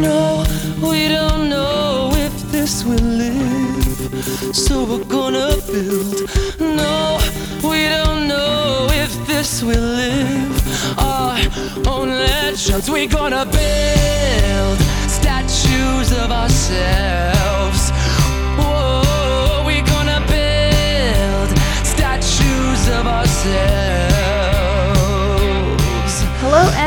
No, we don't know if this will live. So we're gonna build. No, we don't know if this will live. Our own legends. We're gonna build statues of ourselves. Whoa, we're gonna build statues of ourselves.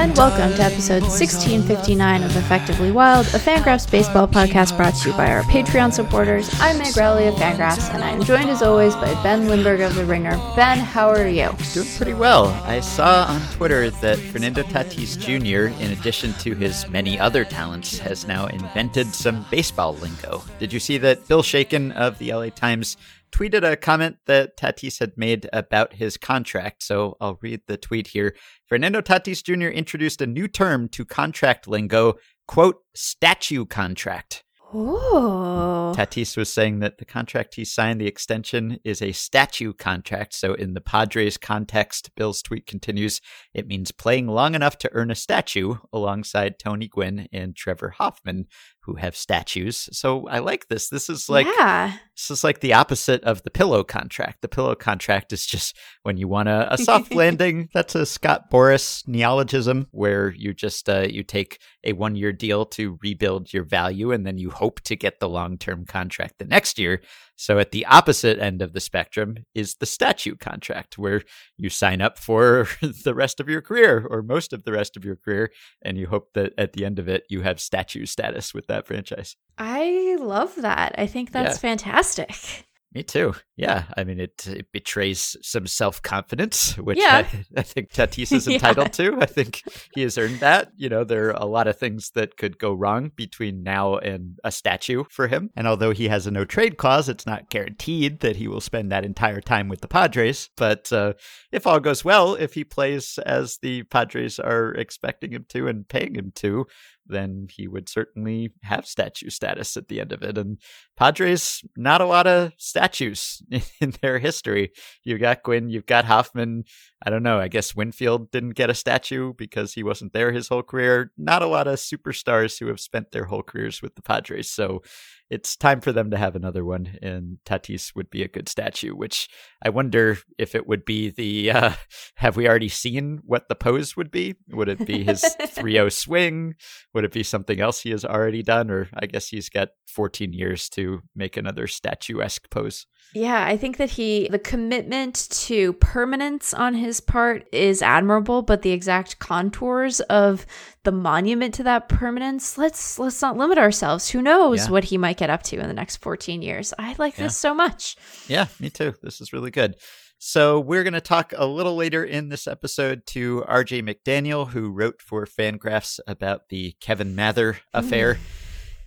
And welcome to episode 1659 of Effectively Wild, a Fangraphs baseball podcast brought to you by our Patreon supporters. I'm Meg Rowley of Fangraphs, and I'm joined as always by Ben Lindbergh of The Ringer. Ben, how are you? Doing pretty well. I saw on Twitter that Fernando Tatis Jr., in addition to his many other talents, has now invented some baseball lingo. Did you see that Bill Shaikin of the LA Times tweeted a comment that Tatis had made about his contract? So I'll read the tweet here. Fernando Tatis Jr. introduced a new term to contract lingo, quote, statue contract. Oh. Tatis was saying that the contract he signed, the extension, is a statue contract. So, in the Padres context, Bill's tweet continues it means playing long enough to earn a statue alongside Tony Gwynn and Trevor Hoffman, who have statues. So, I like this. This is like. yeah. This is like the opposite of the pillow contract. The pillow contract is just when you want a, a soft landing. That's a Scott Boras neologism where you just uh, you take a one year deal to rebuild your value, and then you hope to get the long term contract the next year. So at the opposite end of the spectrum is the statute contract, where you sign up for the rest of your career or most of the rest of your career, and you hope that at the end of it you have statue status with that franchise. I love that. I think that's Yeah. fantastic. Me too. Yeah, I mean, it, it betrays some self confidence, which Yeah. I, I think Tatis is Yeah. entitled to. I think he has earned that. You know, there are a lot of things that could go wrong between now and a statue for him. And although he has a no trade clause, it's not guaranteed that he will spend that entire time with the Padres. But uh, if all goes well, if he plays as the Padres are expecting him to and paying him to, then he would certainly have statue status at the end of it. And Padres, not a lot of statues in their history. You've got Gwynn, you've got Hoffman. I don't know. I guess Winfield didn't get a statue because he wasn't there his whole career. Not a lot of superstars who have spent their whole careers with the Padres. So it's time for them to have another one. And Tatis would be a good statue, which I wonder if it would be the. Uh, have we already seen what the pose would be? Would it be his 3 0 swing? Would it be something else he has already done? Or I guess he's got 14 years to make another statuesque pose. Yeah, I think that he the commitment to permanence on his part is admirable, but the exact contours of the monument to that permanence, let's let's not limit ourselves. Who knows Yeah. what he might get up to in the next 14 years. I like Yeah. this so much. Yeah, me too. This is really good. So, we're going to talk a little later in this episode to RJ McDaniel, who wrote for Fangraphs about the Kevin Mather affair. Mm.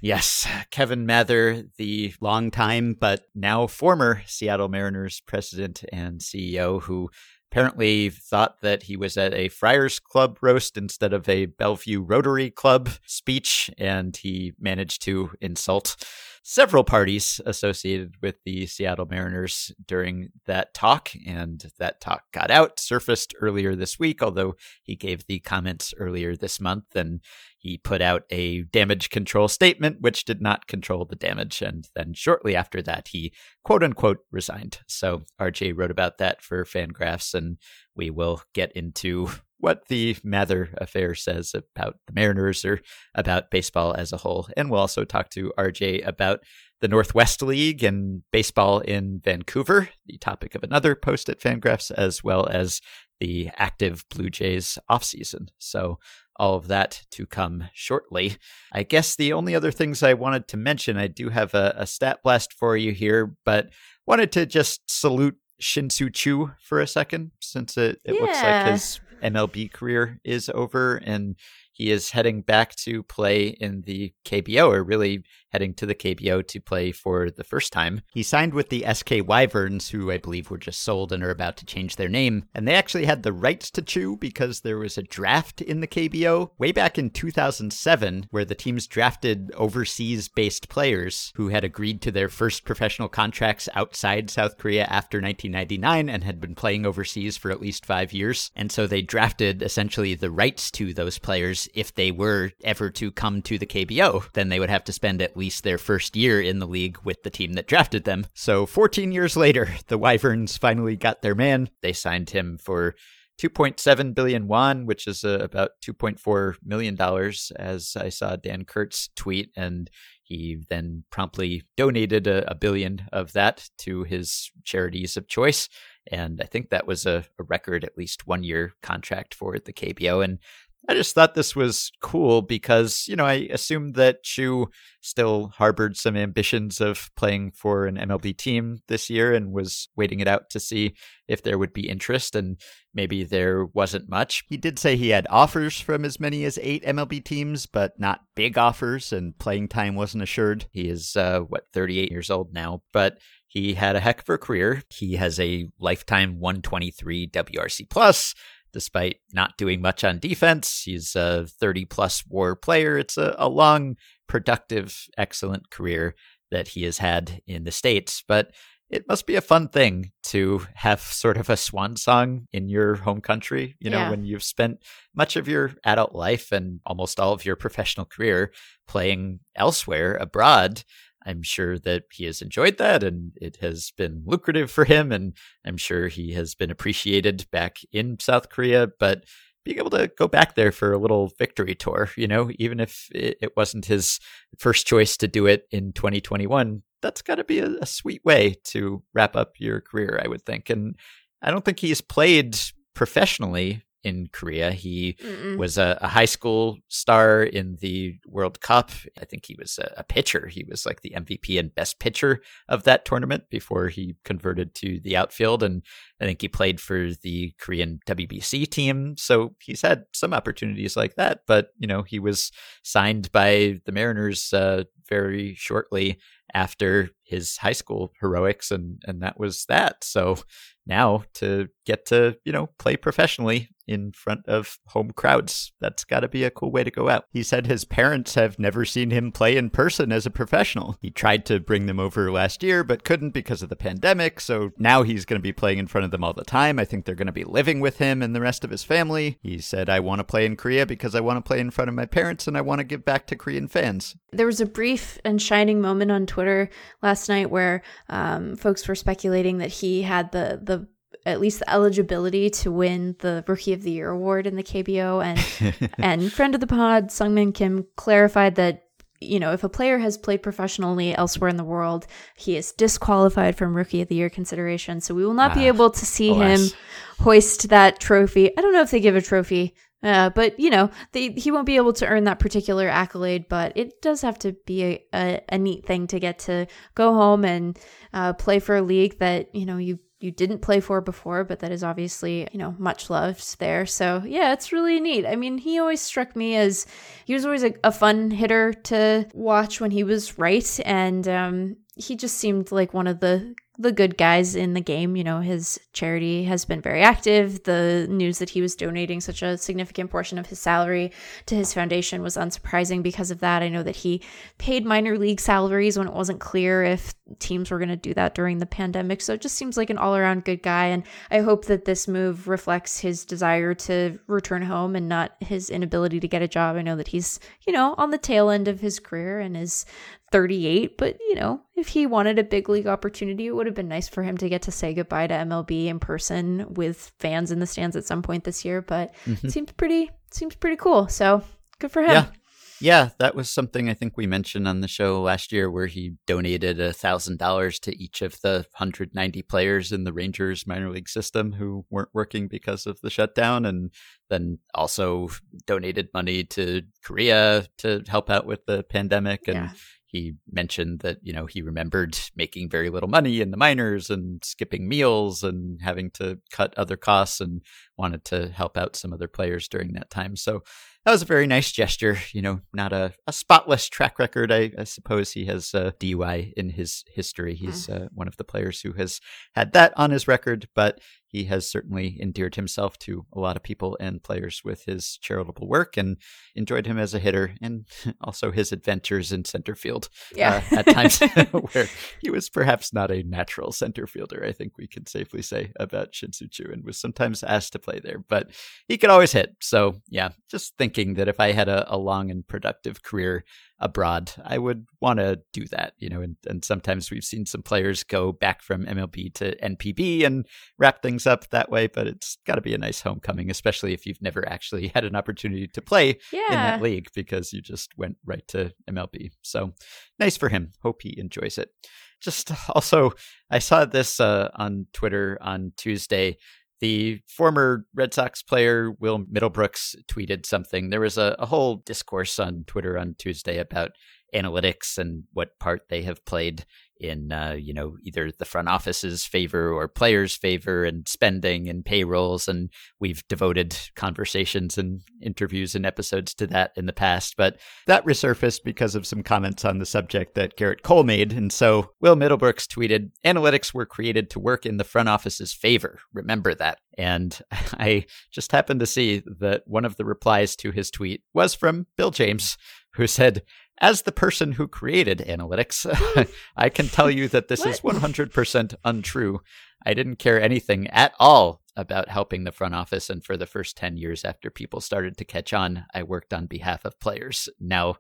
Yes, Kevin Mather, the longtime but now former Seattle Mariners president and CEO, who apparently thought that he was at a Friars Club roast instead of a Bellevue Rotary Club speech, and he managed to insult several parties associated with the Seattle Mariners during that talk, and that talk got out, surfaced earlier this week, although he gave the comments earlier this month, and he put out a damage control statement, which did not control the damage. And then shortly after that, he quote unquote resigned. So RJ wrote about that for Fangraphs, and we will get into what the Mather affair says about the Mariners or about baseball as a whole. And we'll also talk to RJ about the Northwest League and baseball in Vancouver, the topic of another post at Fangraphs, as well as the active Blue Jays offseason. So all of that to come shortly. I guess the only other things I wanted to mention, I do have a, a stat blast for you here, but wanted to just salute Shin-Soo Choo for a second, since it, it looks like his MLB career is over and he is heading back to play in the KBO, or really heading to the KBO to play for the first time. He signed with the SK Wyverns, who I believe were just sold and are about to change their name. And they actually had the rights to Choo because there was a draft in the KBO way back in 2007 where the teams drafted overseas based players who had agreed to their first professional contracts outside South Korea after 1999 and had been playing overseas for at least five years. And so they drafted essentially the rights to those players if they were ever to come to the KBO, then they would have to spend at least their first year in the league with the team that drafted them. So 14 years later, the Wyverns finally got their man. They signed him for 2.7 billion won, which is uh, about 2.4 million dollars, as I saw Dan Kurtz tweet, and he then promptly donated a, a, billion of that to his charities of choice. And I think that was a, a record, at least one year contract for the KBO. And I just thought this was cool because, you know, I assumed that Choo still harbored some ambitions of playing for an MLB team this year and was waiting it out to see if there would be interest. And maybe there wasn't much. He did say he had offers from as many as eight MLB teams, but not big offers, and playing time wasn't assured. He is, uh, what, 38 years old now. But he had a heck of a career. He has a lifetime 123 WRC plus despite not doing much on defense. He's a 30 plus war player. It's a, a long, productive, excellent career that he has had in the States. But it must be a fun thing to have sort of a swan song in your home country, you know, yeah. when you've spent much of your adult life and almost all of your professional career playing elsewhere abroad. I'm sure that he has enjoyed that and it has been lucrative for him. And I'm sure he has been appreciated back in South Korea. But being able to go back there for a little victory tour, you know, even if it wasn't his first choice to do it in 2021, that's got to be a, a sweet way to wrap up your career, I would think. And I don't think he's played professionally in Korea. He Mm-mm. was a, a, high school star in the World Cup. I think he was a, a, pitcher. He was like the MVP and best pitcher of that tournament before he converted to the outfield. And I think he played for the Korean WBC team. So he's had some opportunities like that. But, you know, he was signed by the Mariners uh, very shortly after his high school heroics and and that was that so now to get to you know play professionally in front of home crowds. That's got to be a cool way to go out. He said his parents have never seen him play in person as a professional. He tried to bring them over last year but couldn't because of the pandemic so now he's going to be playing in front of them all the time. I think they're going to be living with him and the rest of his family. He said i want to play in korea because i want to play in front of my parents and i want to give back to korean fans. There was a brief and shining moment on twitter last night where um, folks were speculating that he had the the at least the eligibility to win the Rookie of the Year award in the KBO. And and friend of the pod, Sungmin Kim, clarified that you know if a player has played professionally elsewhere in the world, he is disqualified from Rookie of the Year consideration. So we will not ah, be able to see him hoist that trophy. I don't know if they give a trophy uh, but you know, they, he won't be able to earn that particular accolade. But it does have to be a, a, a neat thing to get to go home and uh, play for a league that you know you you didn't play for before, but that is obviously you know much loved there. So yeah, it's really neat. I mean, he always struck me as he was always a, a fun hitter to watch when he was right, and um, he just seemed like one of the the good guys in the game. You know, his charity has been very active. The news that he was donating such a significant portion of his salary to his foundation was unsurprising because of that. I know that he paid minor league salaries when it wasn't clear if teams were going to do that during the pandemic. So it just seems like an all around good guy. And I hope that this move reflects his desire to return home and not his inability to get a job. I know that he's, you know, on the tail end of his career and is 38, but you know, if he wanted a big league opportunity, it would have been nice for him to get to say goodbye to MLB in person with fans in the stands at some point this year, but mm-hmm. seems pretty seems pretty cool. So, good for him. Yeah. Yeah, that was something I think we mentioned on the show last year where he donated a thousand dollars to each of the 190 players in the Rangers minor league system who weren't working because of the shutdown and then also donated money to Korea to help out with the pandemic and yeah he mentioned that you know he remembered making very little money in the minors and skipping meals and having to cut other costs and wanted to help out some other players during that time. So that was a very nice gesture. You know, not a, a spotless track record. I, I, suppose he has a DUI in his history. He's mm. uh, one of the players who has had that on his record, but he has certainly endeared himself to a lot of people and players with his charitable work and enjoyed him as a hitter and also his adventures in center field yeah. uh, at times where he was perhaps not a natural center fielder, I think we can safely say about Shin Soo Choo and was sometimes asked to play there, but he could always hit. So, yeah, just think thinking that if I had a, a long and productive career abroad, I would want to do that, you know, and, and sometimes we've seen some players go back from MLB to NPB and wrap things up that way, but it's got to be a nice homecoming, especially if you've never actually had an opportunity to play Yeah. in that league because you just went right to MLB. So nice for him. Hope he enjoys it. Just also, I saw this uh, on Twitter on Tuesday. The former Red Sox player Will Middlebrooks tweeted something. There was a, a whole discourse on Twitter on Tuesday about analytics and what part they have played in uh, you know either the front office's favor or players' favor and spending and payrolls. And we've devoted conversations and interviews and episodes to that in the past but that resurfaced because of some comments on the subject that Gerrit Cole made. And so Will Middlebrooks tweeted analytics were created to work in the front office's favor. Remember that. And I just happened to see that one of the replies to his tweet was from Bill James who said as the person who created analytics, I can tell you that this is 100% untrue. I didn't care anything at all about helping the front office. And for the first 10 years after people started to catch on, I worked on behalf of players. Now,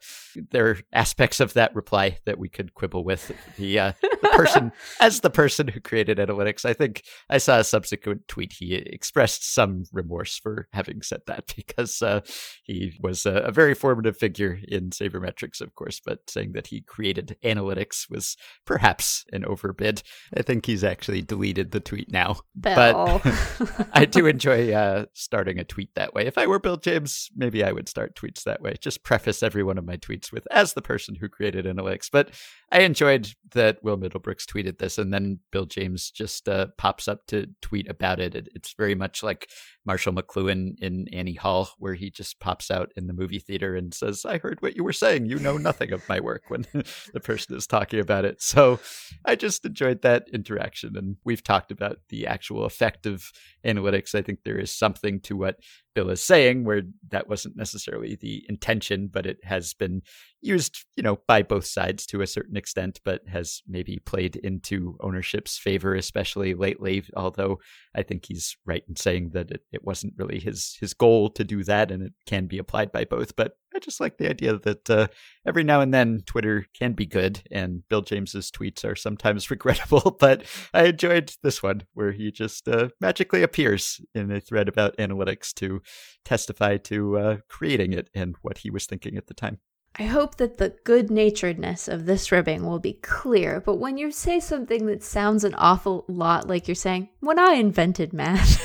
there are aspects of that reply that we could quibble with. The, uh, the person, as the person who created analytics, I think I saw a subsequent tweet. He expressed some remorse for having said that because uh, he was a, a very formative figure in sabermetrics, of course, but saying that he created analytics was perhaps an overbid. I think he's actually deleted the tweet now. Bill. But I do enjoy uh, starting a tweet that way. If I were Bill James, maybe I would start tweets that way. Just preface every one of my tweets with "as the person who created analytics." But I enjoyed that Will Middlebrooks tweeted this, and then Bill James just uh, pops up to tweet about it. it. It's very much like Marshall McLuhan in Annie Hall, where he just pops out in the movie theater and says, "I heard what you were saying. You know nothing of my work." When the person is talking about it, so I just enjoyed that interaction, and we've talked about the actual effect of analytics. I think there is something to what Bill is saying, where that wasn't necessarily the intention, but it has been used, you know, by both sides to a certain extent, but has maybe played into ownership's favor, especially lately. Although I think he's right in saying that it, it wasn't really his his goal to do that, and it can be applied by both. But I just like the idea that uh, every now and then Twitter can be good, and Bill James's tweets are sometimes regrettable. But I enjoyed this one where he just uh, magically appears in a thread about analytics to testify to uh, creating it and what he was thinking at the time. I hope that the good naturedness of this ribbing will be clear, but when you say something that sounds an awful lot like you're saying, when I invented math,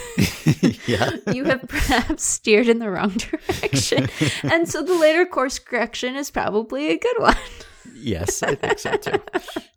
yeah. you have perhaps steered in the wrong direction. and so the later course correction is probably a good one. Yes, I think so too.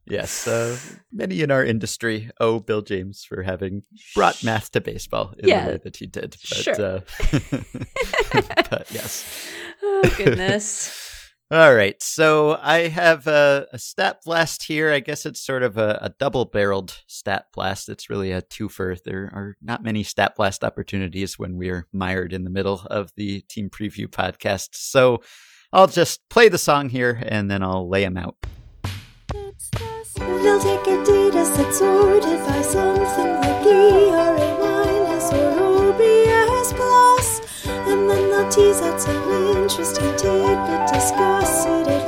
yes, uh, many in our industry owe Bill James for having brought math to baseball in Yeah, the way that he did. But, sure. uh, but yes. Oh, goodness. All right, so I have a, a stat blast here. I guess it's sort of a, a double-barreled stat blast. It's really a twofer. There are not many stat blast opportunities when we're mired in the middle of the team preview podcast. So I'll just play the song here and then I'll lay them out. We'll take a data set sorted by something like ERA minus or OPS. And then they'll tease out some interesting tidbit, discuss it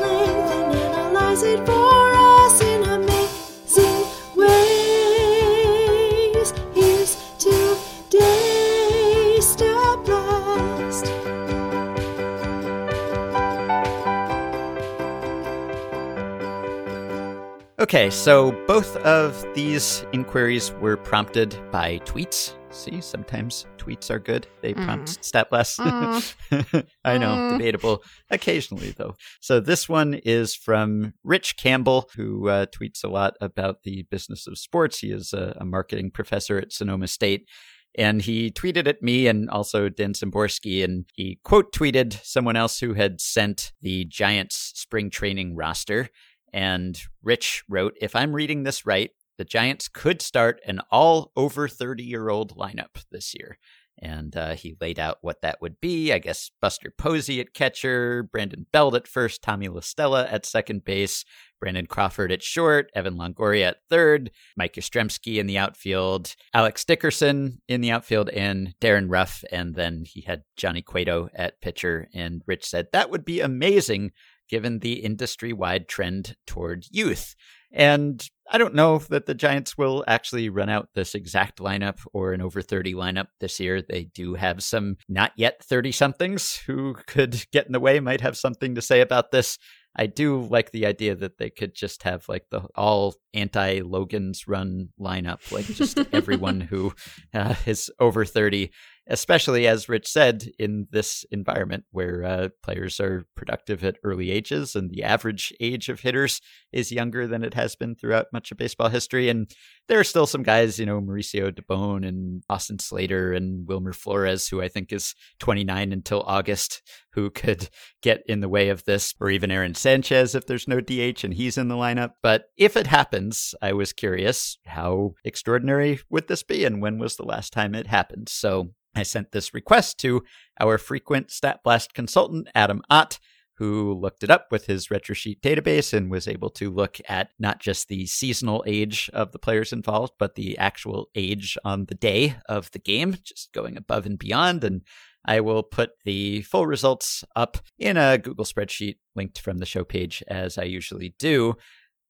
Okay, so both of these inquiries were prompted by tweets. See, sometimes tweets are good. They mm-hmm. prompt stat blasts. Mm. I know, mm. debatable occasionally, though. So this one is from Rich Campbell, who uh, tweets a lot about the business of sports. He is a, a marketing professor at Sonoma State. And he tweeted at me and also Dan Szymborski, and he quote tweeted someone else who had sent the Giants spring training roster. And Rich wrote, If I'm reading this right, the Giants could start an all over 30 year old lineup this year. And uh, he laid out what that would be. I guess Buster Posey at catcher, Brandon Belt at first, Tommy La Stella at second base, Brandon Crawford at short, Evan Longoria at third, Mike Yastrzemski in the outfield, Alex Dickerson in the outfield, and Darin Ruf. And then he had Johnny Cueto at pitcher. And Rich said that would be amazing given the industry wide trend toward youth. And I don't know that the Giants will actually run out this exact lineup or an over 30 lineup this year. They do have some not yet 30 somethings who could get in the way, might have something to say about this. I do like the idea that they could just have like the all anti Logan's run lineup, like just everyone who uh, is over 30 especially as Rich said, in this environment where uh, players are productive at early ages and the average age of hitters is younger than it has been throughout much of baseball history. And there are still some guys, you know, Mauricio Dubon and Austin Slater and Wilmer Flores, who I think is 29 until August, who could get in the way of this, or even Aaron Sanchez if there's no DH and he's in the lineup. But if it happens, I was curious how extraordinary would this be and when was the last time it happened? So I sent this request to our frequent StatBlast consultant, Adam Ott, who looked it up with his RetroSheet database and was able to look at not just the seasonal age of the players involved, but the actual age on the day of the game, just going above and beyond. And I will put the full results up in a Google spreadsheet linked from the show page, as I usually do.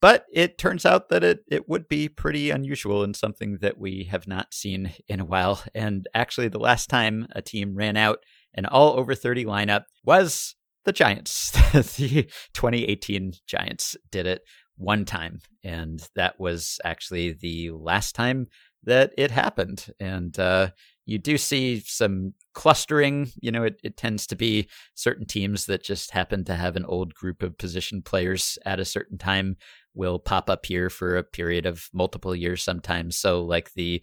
But it turns out that it, it would be pretty unusual and something that we have not seen in a while. And actually, the last time a team ran out an all over 30 lineup was the Giants. the 2018 Giants did it one time. And that was actually the last time that it happened. And uh, you do see some clustering. You know, it, it tends to be certain teams that just happen to have an old group of position players at a certain time will pop up here for a period of multiple years sometimes. So, like the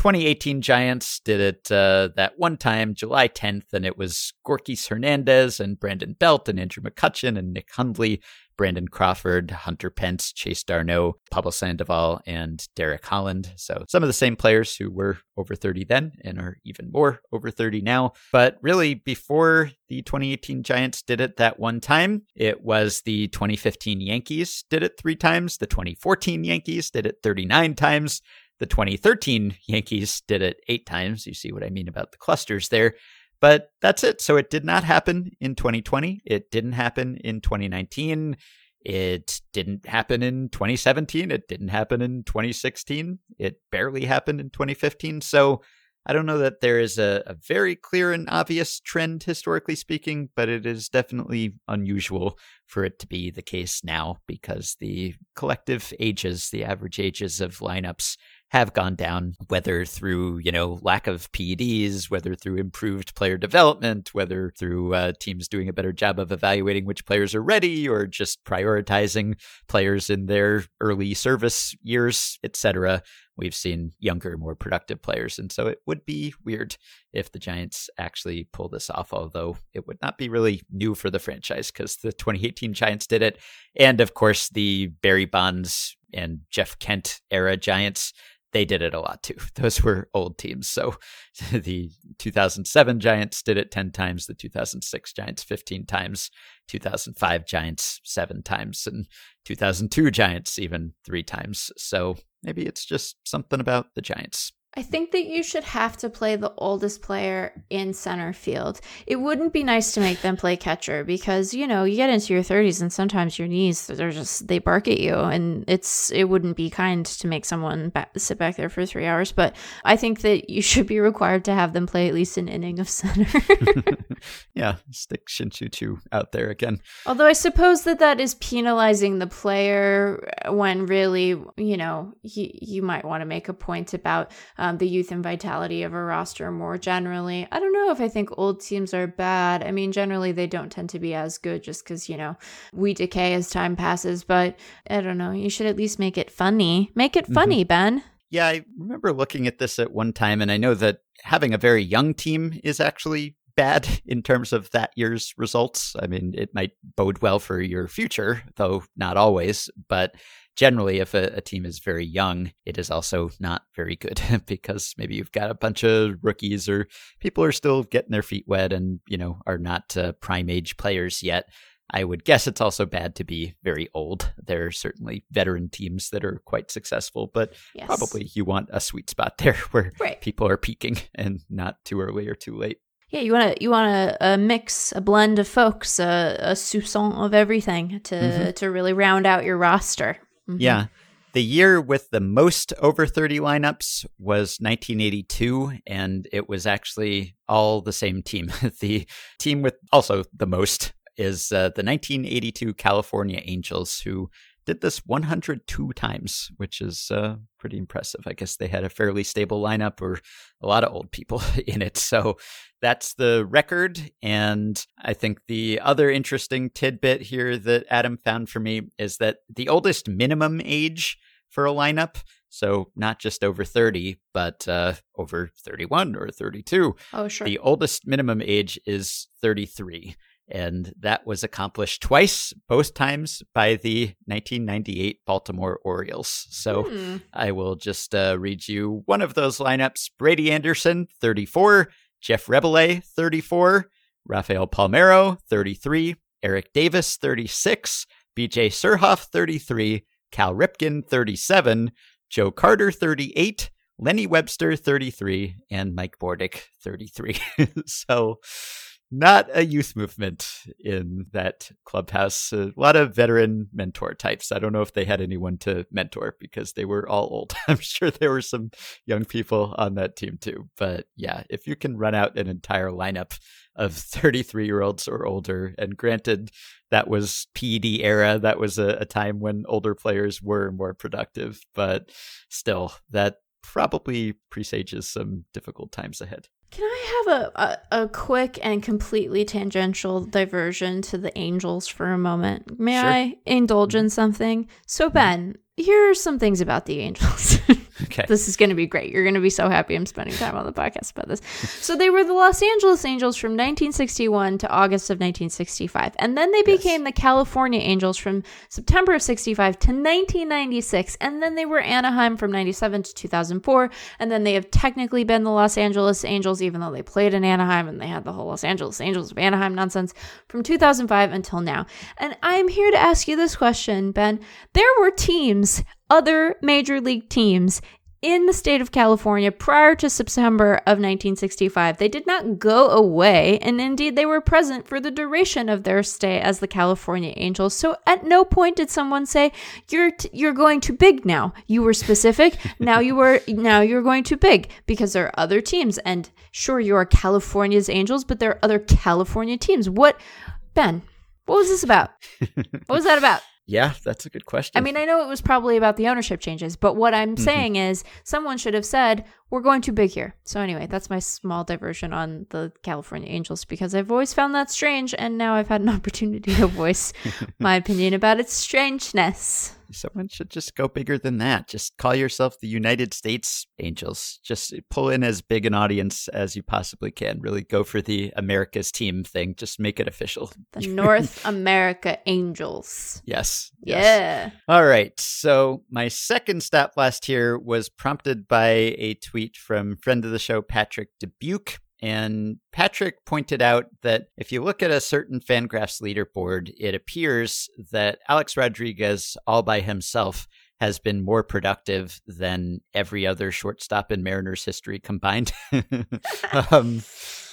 2018 Giants did it uh, that one time, July 10th, and it was Gorkys Hernandez and Brandon Belt and Andrew McCutchen and Nick Hundley Brandon Crawford, Hunter Pence, Chase d'Arnaud, Pablo Sandoval, and Derek Holland. So some of the same players who were over 30 then and are even more over 30 now. But really, before the 2018 Giants did it that one time, it was the 2015 Yankees did it three times. The 2014 Yankees did it 39 times. The 2013 Yankees did it eight times. You see what I mean about the clusters there. But that's it. So it did not happen in 2020. It didn't happen in 2019. It didn't happen in 2017. It didn't happen in 2016. It barely happened in 2015. So I don't know that there is a, a, very clear and obvious trend, historically speaking, but it is definitely unusual for it to be the case now because the collective ages, the average ages of lineups have gone down, whether through, you know, lack of PEDs, whether through improved player development, whether through uh, teams doing a better job of evaluating which players are ready or just prioritizing players in their early service years, etc. We've seen younger, more productive players. And so it would be weird if the Giants actually pull this off, although it would not be really new for the franchise because the 2018 Giants did it. And of course, the Barry Bonds and Jeff Kent era Giants they did it a lot too. Those were old teams. So the 2007 Giants did it 10 times, the 2006 Giants 15 times, 2005 Giants 7 times, and 2002 Giants even 3 times. So maybe it's just something about the Giants. I think that you should have to play the oldest player in center field. It wouldn't be nice to make them play catcher because, you know, you get into your 30s and sometimes your knees they're just they bark at you and it's it wouldn't be kind to make someone back, sit back there for 3 hours, but I think that you should be required to have them play at least an inning of center. yeah, stick Shin-Soo out there again. Although I suppose that that is penalizing the player when really, you know, you, you might want to make a point about um, the youth and vitality of a roster more generally. I don't know if I think old teams are bad. I mean, generally they don't tend to be as good just because, you know, we decay as time passes, but I don't know. You should at least make it funny. Make it funny, mm-hmm. Ben. Yeah, I remember looking at this at one time, and I know that having a very young team is actually bad in terms of that year's results. I mean, it might bode well for your future, though not always. But generally, if a, a team is very young, it is also not very good because maybe you've got a bunch of rookies or people are still getting their feet wet and, you know, are not uh, prime age players yet. I would guess it's also bad to be very old. There are certainly veteran teams that are quite successful, but Yes. probably you want a sweet spot there where Right. people are peaking and not too early or too late. Yeah, you want to you want a, a mix, a blend of folks, a, a soupçon of everything to Mhm. to really round out your roster. Mhm. Yeah. The year with the most over 30 lineups was 1982, and it was actually all the same team. the team with also the most is uh, the 1982 California Angels, who did this 102 times, which is uh, pretty impressive. I guess they had a fairly stable lineup or a lot of old people in it. So that's the record. And I think the other interesting tidbit here that Adam found for me is that the oldest minimum age for a lineup, so not just over 30, but uh, over 31 or 32, Oh, sure. the oldest minimum age is 33. And that was accomplished twice, both times by the 1998 Baltimore Orioles. So Hmm. I will just uh, read you one of those lineups. Brady Anderson, 34, Jeff Reboulet, 34, Rafael Palmeiro, 33, Eric Davis, 36, BJ Surhoff, 33, Cal Ripken, 37, Joe Carter, 38, Lenny Webster, 33, and Mike Bordick, 33. so not a youth movement in that clubhouse. A lot of veteran mentor types. I don't know if they had anyone to mentor because they were all old. I'm sure there were some young people on that team too. But yeah, if you can run out an entire lineup of 33 year olds or older, and granted, that was PED era, that was a, a time when older players were more productive, but still, that probably presages some difficult times ahead. Can I have a, a, a quick and completely tangential diversion to the Angels for a moment? May Sure. I indulge in mm-hmm. something? So, Ben, here are some things about the Angels. Okay. this is going to be great. You're going to be so happy I'm spending time on the podcast about this. So, they were the Los Angeles Angels from 1961 to August of 1965. And then they became the California Angels from September of 65 to 1996. And then they were Anaheim from 97 to 2004. And then they have technically been the Los Angeles Angels, even though they played in Anaheim and they had the whole Los Angeles Angels of Anaheim nonsense from 2005 until now. And I'm here to ask you this question, Ben. There were teams, other major league teams, in the state of California prior to September of 1965. They did not go away, and indeed they were present for the duration of their stay as the California Angels. So at no point did someone say, "You're t- you're going too big now." You were specific. now you were now you're going too big because there are other teams, and sure you are California's Angels, but there are other California teams. What, Ben? What was this about? what was that about? Yeah, that's a good question. I mean, I know it was probably about the ownership changes, but what I'm mm-hmm. saying is someone should have said, we're going too big here. So, anyway, that's my small diversion on the California Angels because I've always found that strange, and now I've had an opportunity to voice my opinion about its strangeness. Someone should just go bigger than that. Just call yourself the United States Angels. Just pull in as big an audience as you possibly can. Really go for the America's team thing. Just make it official. The North America Angels. Yes. yes. Yeah. All right. So my second stat blast year was prompted by a tweet from friend of the show, Patrick Dubuque. And Patrick pointed out that if you look at a certain Fangraphs leaderboard, it appears that Alex Rodriguez, all by himself, has been more productive than every other shortstop in Mariners history combined. um,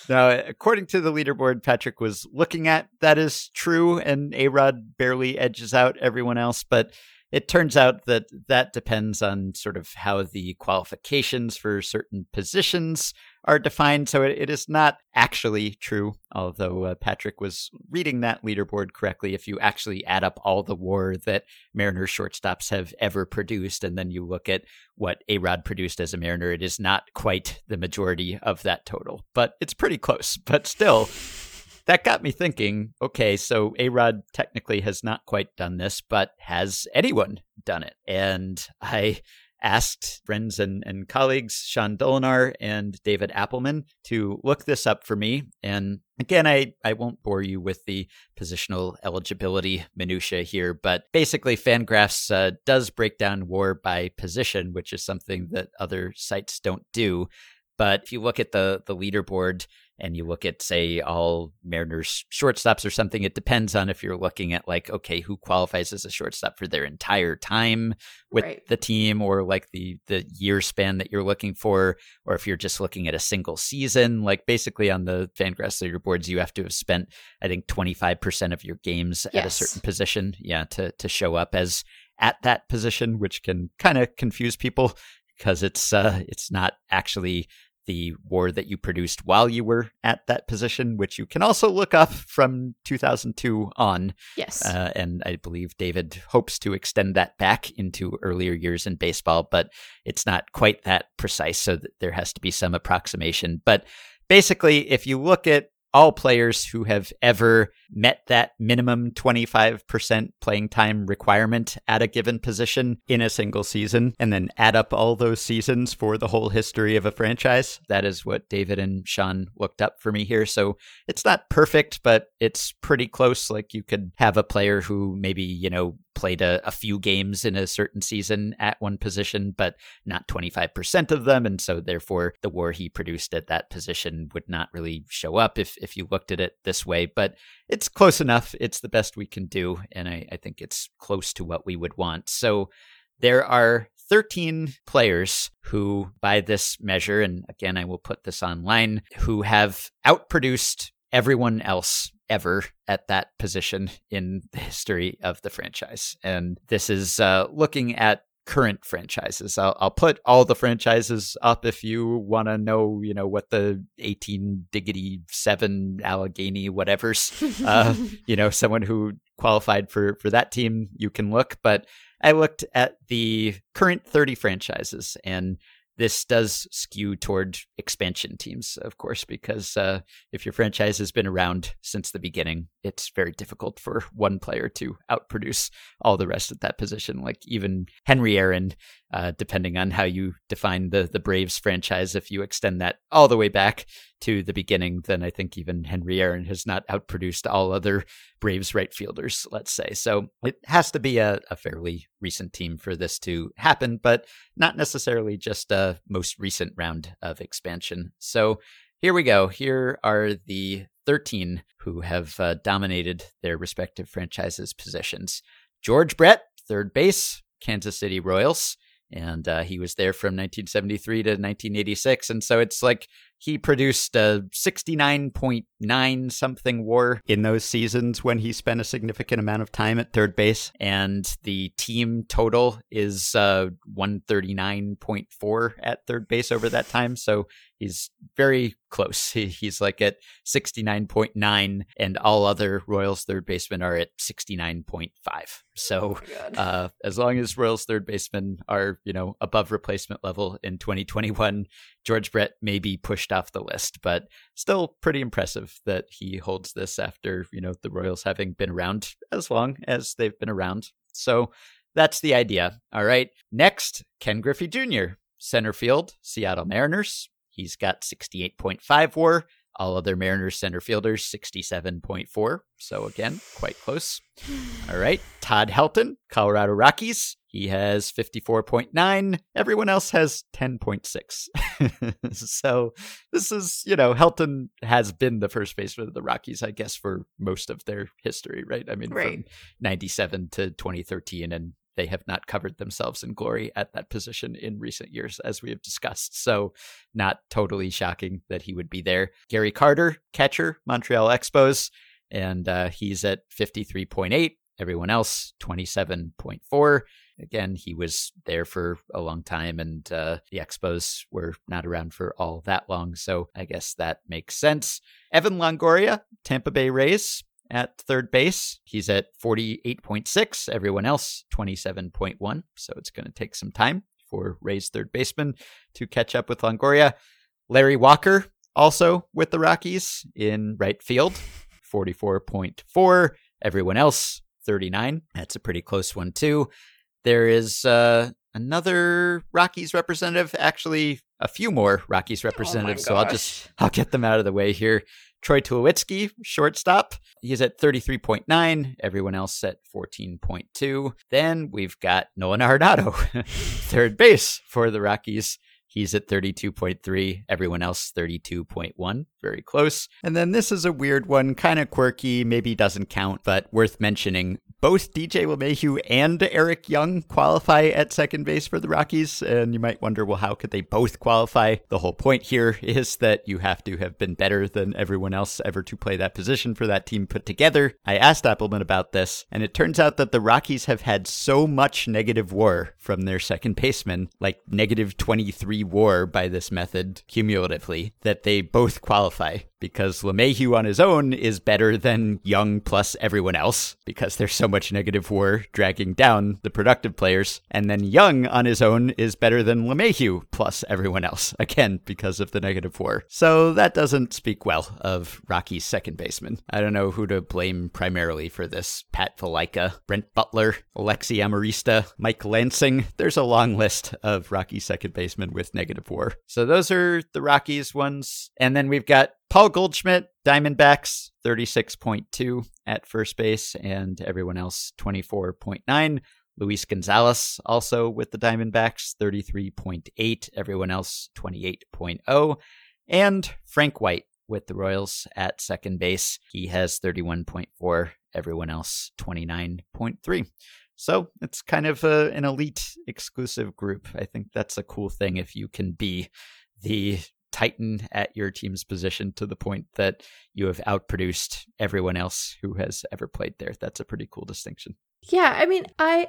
now, according to the leaderboard, Patrick was looking at that is true, and A Rod barely edges out everyone else, but it turns out that that depends on sort of how the qualifications for certain positions are defined. So it, it is not actually true, although uh, Patrick was reading that leaderboard correctly. If you actually add up all the war that Mariners shortstops have ever produced, and then you look at what A Rod produced as a Mariner, it is not quite the majority of that total, but it's pretty close. But still, that got me thinking okay, so A Rod technically has not quite done this, but has anyone done it? And I asked friends and, and colleagues, Sean Dolinar and David Appelman, to look this up for me. And again, I, I won't bore you with the positional eligibility minutia here, but basically, Fangraphs uh, does break down war by position, which is something that other sites don't do. But if you look at the the leaderboard, and you look at say all Mariners shortstops or something, it depends on if you're looking at like okay, who qualifies as a shortstop for their entire time with Right. the team or like the the year span that you're looking for or if you're just looking at a single season, like basically on the Fangraphs leaderboards you have to have spent I think 25% of your games at a certain position, yeah, to to show up as at that position, which can kind of confuse people because it's uh it's not actually the war that you produced while you were at that position, which you can also look up from 2002 on. Yes. Uh, and I believe David hopes to extend that back into earlier years in baseball, but it's not quite that precise. So th- there has to be some approximation. But basically, if you look at all players who have ever met that minimum 25% playing time requirement at a given position in a single season and then add up all those seasons for the whole history of a franchise. That is what David and Sean looked up for me here. So it's not perfect, but it's pretty close. Like you could have a player who maybe, you know, played a, a few games in a certain season at one position, but not 25% of them. And so therefore the war he produced at that position would not really show up if, if you looked at it this way. But it's close enough. It's the best we can do. And I, I think it's close to what we would want. So there are 13 players who, by this measure, and again, I will put this online, who have outproduced everyone else ever at that position in the history of the franchise. And this is uh, looking at current franchises. I'll, I'll put all the franchises up if you want to know, you know, what the 18 diggity 7 Allegheny whatever's, uh, you know, someone who qualified for for that team, you can look, but I looked at the current 30 franchises and this does skew toward expansion teams, of course, because uh, if your franchise has been around since the beginning, it's very difficult for one player to outproduce all the rest at that position. Like even Henry Aaron, uh, depending on how you define the the Braves franchise, if you extend that all the way back to the beginning, then I think even Henry Aaron has not outproduced all other Braves right fielders, let's say. So it has to be a, a fairly recent team for this to happen, but not necessarily just a most recent round of expansion. So here we go. Here are the 13 who have uh, dominated their respective franchises' positions. George Brett, third base, Kansas City Royals. And uh, he was there from 1973 to 1986. And so it's like he produced a 69.9 something war in those seasons when he spent a significant amount of time at third base. And the team total is uh, 139.4 at third base over that time. So he's very close. He, he's like at 69.9, and all other Royals third basemen are at 69.5. So uh, as long as Royals third basemen are, you know, above replacement level in 2021, George Brett may be pushed off the list, but still pretty impressive that he holds this after, you know, the Royals having been around as long as they've been around. So that's the idea. All right. Next, Ken Griffey Jr., center field, Seattle Mariners. He's got 68.5 war. All other Mariners center fielders, 67.4. So again, quite close. All right. Todd Helton, Colorado Rockies. He has 54.9. Everyone else has 10.6. so this is, you know, Helton has been the first baseman of the Rockies, I guess, for most of their history, right? I mean, Right. from 97 to 2013 and they have not covered themselves in glory at that position in recent years, as we have discussed. So, not totally shocking that he would be there. Gary Carter, catcher, Montreal Expos, and uh, he's at 53.8. Everyone else, 27.4. Again, he was there for a long time, and uh, the Expos were not around for all that long. So, I guess that makes sense. Evan Longoria, Tampa Bay Rays, at third base. He's at 48.6. Everyone else, 27.1. So it's going to take some time for Ray's third baseman to catch up with Longoria. Larry Walker, also with the Rockies in right field, 44.4. Everyone else, 39. That's a pretty close one, too. There is uh, another Rockies representative, actually a few more Rockies representatives. so I'll just I'll get them out of the way here. Troy Tulowitzki, shortstop. He's at 33.9. Everyone else at 14.2. Then we've got Nolan Arenado, third base for the Rockies. He's at 32.3. Everyone else 32.1. Very close. And then this is a weird one, kind of quirky, maybe doesn't count, but worth mentioning both DJ LeMahieu and Eric Young qualify at second base for the Rockies. And you might wonder, well, how could they both qualify? The whole point here is that you have to have been better than everyone else ever to play that position for that team put together. I asked Appelman about this, and it turns out that the Rockies have had so much negative war from their second baseman, like negative 23 war by this method cumulatively, that they both qualify because LeMahieu on his own is better than Young plus everyone else because there's so much negative war dragging down the productive players. And then Young on his own is better than LeMahieu plus everyone else, again, because of the negative war. So that doesn't speak well of Rockies' second baseman. I don't know who to blame primarily for this. Pat Valaika, Brent Butler, Alexi Amarista, Mike Lansing. There's a long list of Rocky second basemen with negative war. So those are the Rockies ones. And then we've got Paul Goldschmidt, Diamondbacks, 36.2 at first base, and everyone else 24.9. Luis Gonzalez, also with the Diamondbacks, 33.8. Everyone else 28.0. And Frank White with the Royals at second base. He has 31.4. Everyone else 29.3. So it's kind of a, an elite exclusive group. I think that's a cool thing if you can be the titan at your team's position to the point that you have outproduced everyone else who has ever played there. That's a pretty cool distinction. Yeah, I mean, I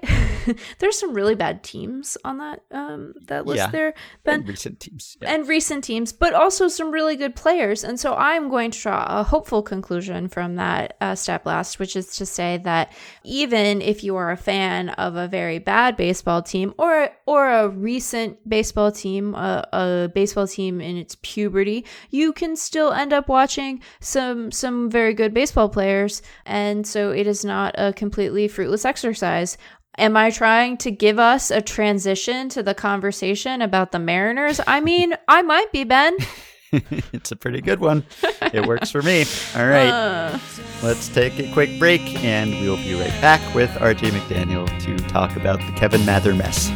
there's some really bad teams on that um that list Yeah. there, Ben. And recent teams. Yeah. and recent teams, but also some really good players. And so I'm going to draw a hopeful conclusion from that uh, stat blast, which is to say that even if you are a fan of a very bad baseball team or or a recent baseball team, a, a baseball team in its puberty, you can still end up watching some some very good baseball players. And so it is not a completely fruitless exercise. Am I trying to give us a transition to the conversation about the Mariners? I mean, I might be, Ben. it's a pretty good one. It works for me. All right. Uh, Let's take a quick break and we'll be right back with RJ McDaniel to talk about the Kevin Mather mess.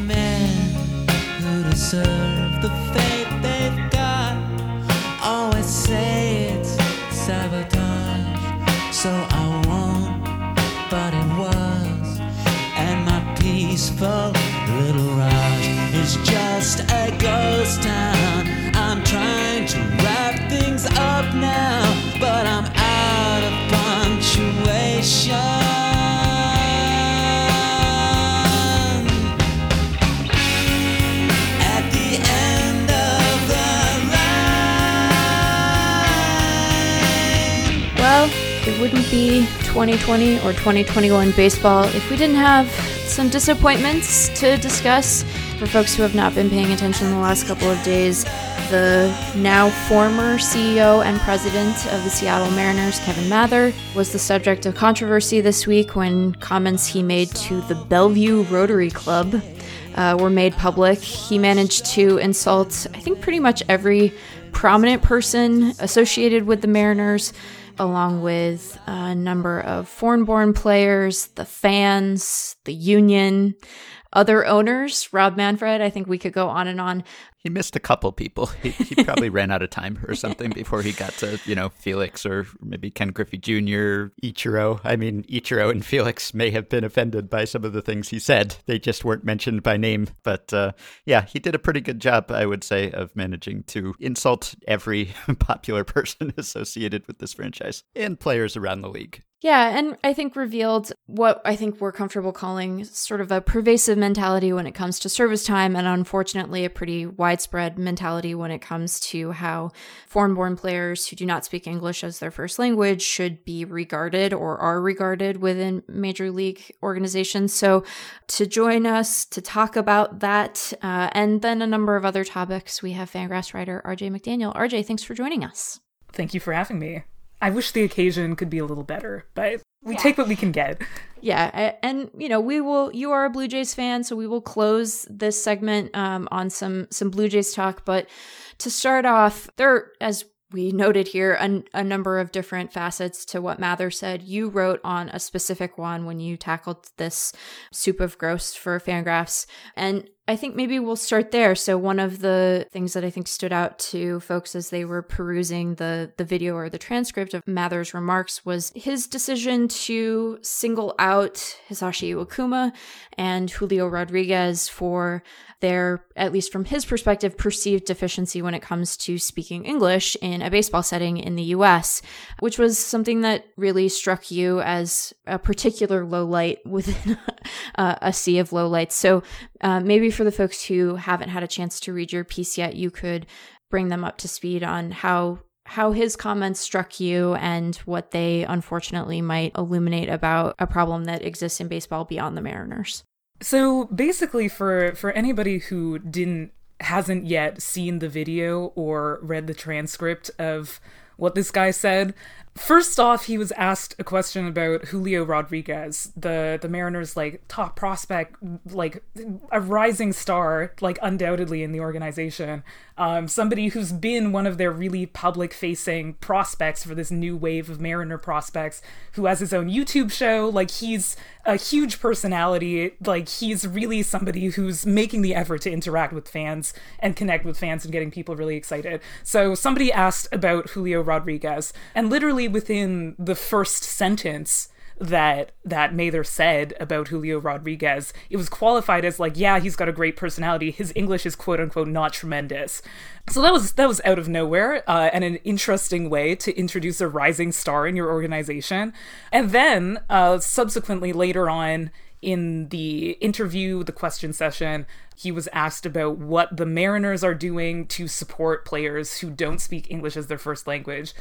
Wouldn't be 2020 or 2021 baseball if we didn't have some disappointments to discuss. For folks who have not been paying attention the last couple of days, the now former CEO and president of the Seattle Mariners, Kevin Mather, was the subject of controversy this week when comments he made to the Bellevue Rotary Club uh, were made public. He managed to insult, I think, pretty much every prominent person associated with the Mariners, along with a number of foreign born players, the fans, the union, other owners. Rob Manfred, I think we could go on and on. He missed a couple people. He, he probably ran out of time or something before he got to, you know, Felix or maybe Ken Griffey Jr., Ichiro. I mean, Ichiro and Felix may have been offended by some of the things he said. They just weren't mentioned by name. But uh, yeah, he did a pretty good job, I would say, of managing to insult every popular person associated with this franchise and players around the league. Yeah, and I think revealed what I think we're comfortable calling sort of a pervasive mentality when it comes to service time, and unfortunately, a pretty widespread mentality when it comes to how foreign born players who do not speak English as their first language should be regarded or are regarded within major league organizations. So, to join us to talk about that uh, and then a number of other topics, we have Fangraphs writer RJ McDaniel. RJ, thanks for joining us. Thank you for having me. I wish the occasion could be a little better, but we take what we can get. Yeah, and you know we will. You are a Blue Jays fan, so we will close this segment um, on some some Blue Jays talk. But to start off, there, as we noted here, a, a number of different facets to what Mather said. You wrote on a specific one when you tackled this soup of gross for Fangraphs, and I think maybe we'll start there. So one of the things that I think stood out to folks as they were perusing the the video or the transcript of Mather's remarks was his decision to single out Hisashi Iwakuma and Julio Rodriguez for their, at least from his perspective, perceived deficiency when it comes to speaking English in a baseball setting in the US, which was something that really struck you as a particular low light within uh, a sea of low lights. So uh, maybe for the folks who haven't had a chance to read your piece yet, you could bring them up to speed on how how his comments struck you and what they unfortunately might illuminate about a problem that exists in baseball beyond the Mariners. So basically, for for anybody who didn't hasn't yet seen the video or read the transcript of what this guy said, First off, he was asked a question about Julio Rodriguez, the the Mariners' like top prospect, like a rising star, like undoubtedly in the organization. Um, somebody who's been one of their really public facing prospects for this new wave of Mariner prospects, who has his own YouTube show. Like he's a huge personality. Like he's really somebody who's making the effort to interact with fans and connect with fans and getting people really excited. So somebody asked about Julio Rodriguez, and literally within the first sentence that that Mather said about Julio Rodriguez, it was qualified as like, yeah, he's got a great personality. His English is quote unquote not tremendous. So that was that was out of nowhere uh, and an interesting way to introduce a rising star in your organization. And then uh, subsequently later on in the interview, the question session, he was asked about what the Mariners are doing to support players who don't speak English as their first language.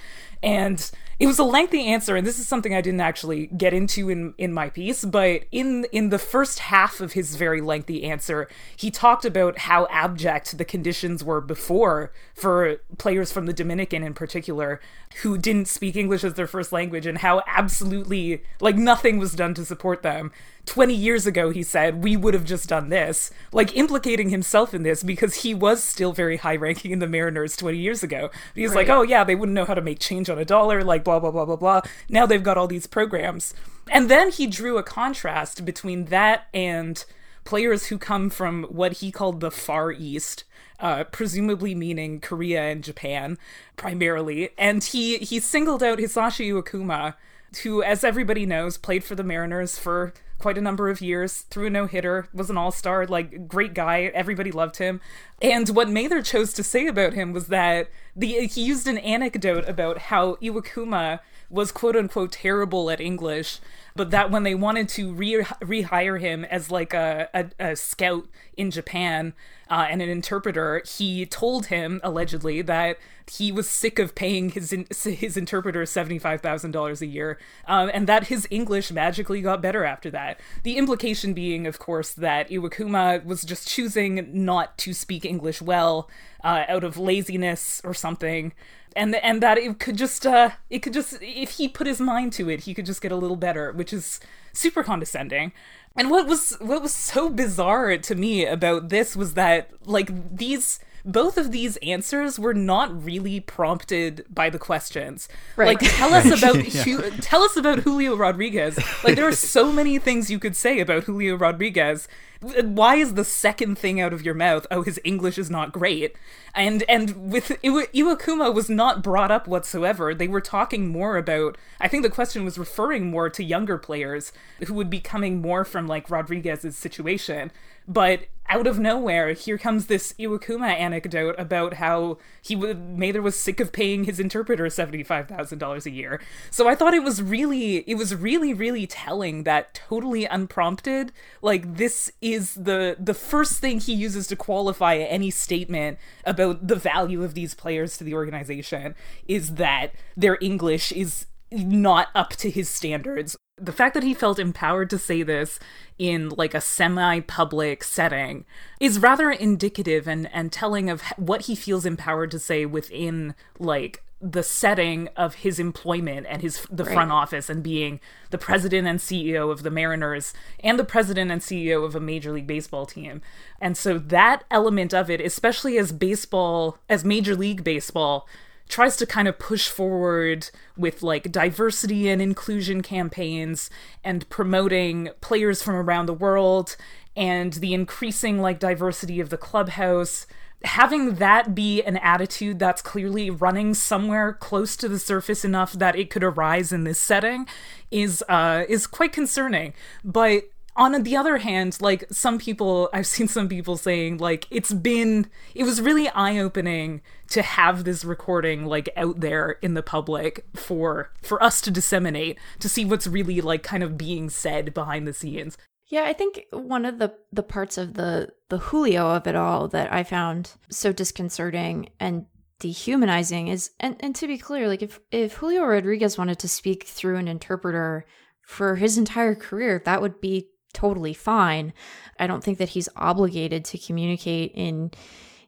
And it was a lengthy answer, and this is something I didn't actually get into in, in my piece, but in in the first half of his very lengthy answer, he talked about how abject the conditions were before for players from the Dominican in particular who didn't speak English as their first language and how absolutely like nothing was done to support them. 20 years ago, he said, we would have just done this. Like, implicating himself in this because he was still very high ranking in the Mariners 20 years ago. He's right. like, oh, yeah, they wouldn't know how to make change on a dollar, like, blah, blah, blah, blah, blah. Now they've got all these programs. And then he drew a contrast between that and players who come from what he called the Far East. Uh, presumably meaning Korea and Japan primarily, and he he singled out Hisashi Iwakuma, who, as everybody knows, played for the Mariners for quite a number of years, threw a no hitter, was an all star, like great guy. Everybody loved him. And what Mather chose to say about him was that the he used an anecdote about how Iwakuma was quote unquote terrible at English, but that when they wanted to re- rehire him as like a, a, a scout in Japan uh, and an interpreter, he told him allegedly that he was sick of paying his his interpreter seventy five thousand dollars a year, um, and that his English magically got better after that. The implication being, of course, that Iwakuma was just choosing not to speak English well uh, out of laziness or something and and that it could just uh it could just if he put his mind to it he could just get a little better which is super condescending and what was what was so bizarre to me about this was that like these both of these answers were not really prompted by the questions. Right. Like tell us about yeah. tell us about Julio Rodriguez. Like there are so many things you could say about Julio Rodriguez. Why is the second thing out of your mouth, oh his English is not great? And and with Iwa- Iwakuma was not brought up whatsoever. They were talking more about I think the question was referring more to younger players who would be coming more from like Rodriguez's situation but out of nowhere, here comes this Iwakuma anecdote about how he w- Mather was sick of paying his interpreter seventy five thousand dollars a year. So I thought it was really, it was really, really telling that totally unprompted, like this is the the first thing he uses to qualify any statement about the value of these players to the organization is that their English is not up to his standards. The fact that he felt empowered to say this in like a semi-public setting is rather indicative and and telling of what he feels empowered to say within like the setting of his employment and his the Right. front office and being the president and CEO of the Mariners and the president and CEO of a major league baseball team. And so that element of it, especially as baseball as major league baseball tries to kind of push forward with like diversity and inclusion campaigns and promoting players from around the world and the increasing like diversity of the clubhouse having that be an attitude that's clearly running somewhere close to the surface enough that it could arise in this setting is uh is quite concerning. But on the other hand like some people i've seen some people saying like it's been it was really eye-opening to have this recording like out there in the public for for us to disseminate to see what's really like kind of being said behind the scenes Yeah, I think one of the the parts of the the Julio of it all that I found so disconcerting and dehumanizing is and, and to be clear, like if if Julio Rodriguez wanted to speak through an interpreter for his entire career, that would be totally fine. I don't think that he's obligated to communicate in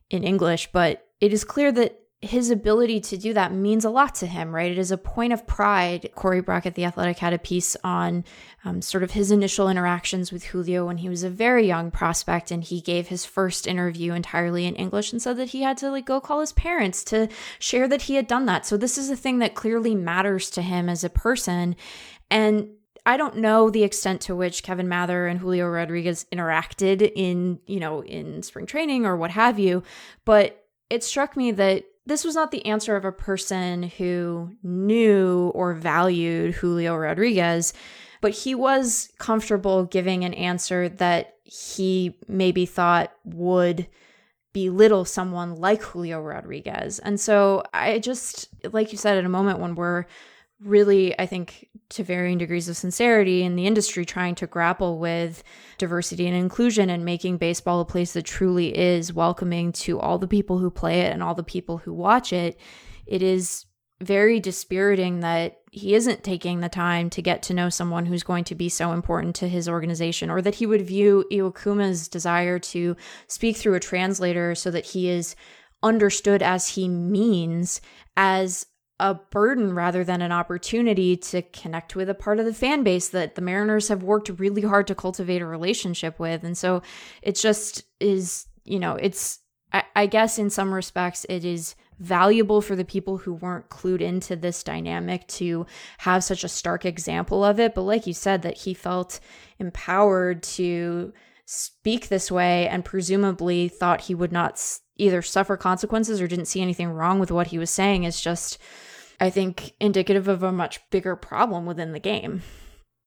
in English, but it is clear that his ability to do that means a lot to him, right? It is a point of pride. Corey Brackett, The Athletic, had a piece on um, sort of his initial interactions with Julio when he was a very young prospect, and he gave his first interview entirely in English and said that he had to like go call his parents to share that he had done that. So this is a thing that clearly matters to him as a person, and I don't know the extent to which Kevin Mather and Julio Rodriguez interacted in, you know, in spring training or what have you, but it struck me that this was not the answer of a person who knew or valued Julio Rodriguez, but he was comfortable giving an answer that he maybe thought would belittle someone like Julio Rodriguez. And so I just, like you said, at a moment when we're really, I think, to varying degrees of sincerity in the industry, trying to grapple with diversity and inclusion and making baseball a place that truly is welcoming to all the people who play it and all the people who watch it, it is very dispiriting that he isn't taking the time to get to know someone who's going to be so important to his organization, or that he would view Iwakuma's desire to speak through a translator so that he is understood as he means as a burden rather than an opportunity to connect with a part of the fan base that the Mariners have worked really hard to cultivate a relationship with. And so it just is, you know, it's, I, I guess in some respects, it is valuable for the people who weren't clued into this dynamic to have such a stark example of it. But like you said, that he felt empowered to speak this way and presumably thought he would not either suffer consequences or didn't see anything wrong with what he was saying is just I think indicative of a much bigger problem within the game.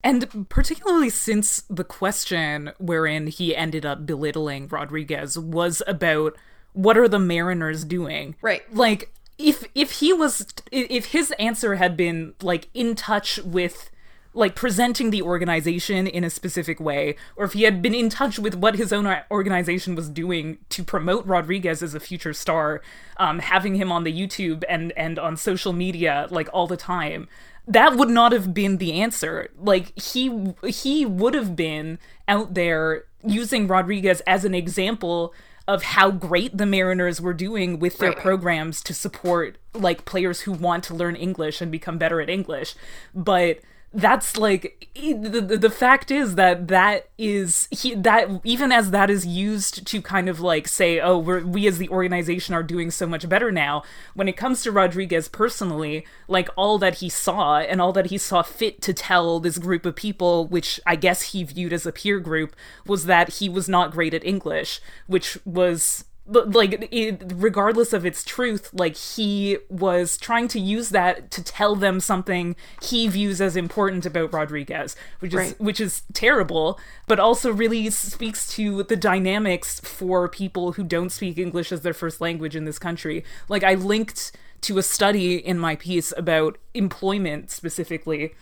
And particularly since the question wherein he ended up belittling Rodriguez was about what are the Mariners doing? Right. Like if if he was if his answer had been like in touch with like presenting the organization in a specific way or if he had been in touch with what his own organization was doing to promote Rodriguez as a future star um, having him on the YouTube and and on social media like all the time that would not have been the answer like he he would have been out there using Rodriguez as an example of how great the Mariners were doing with their Right. programs to support like players who want to learn English and become better at English. But that's like the, the fact is that that is he that even as that is used to kind of like say oh we're, we as the organization are doing so much better now when it comes to Rodriguez personally like all that he saw and all that he saw fit to tell this group of people which I guess he viewed as a peer group was that he was not great at English which was like regardless of its truth like he was trying to use that to tell them something he views as important about rodriguez which is Right. which is terrible but also really speaks to the dynamics for people who don't speak english as their first language in this country like i linked to a study in my piece about employment specifically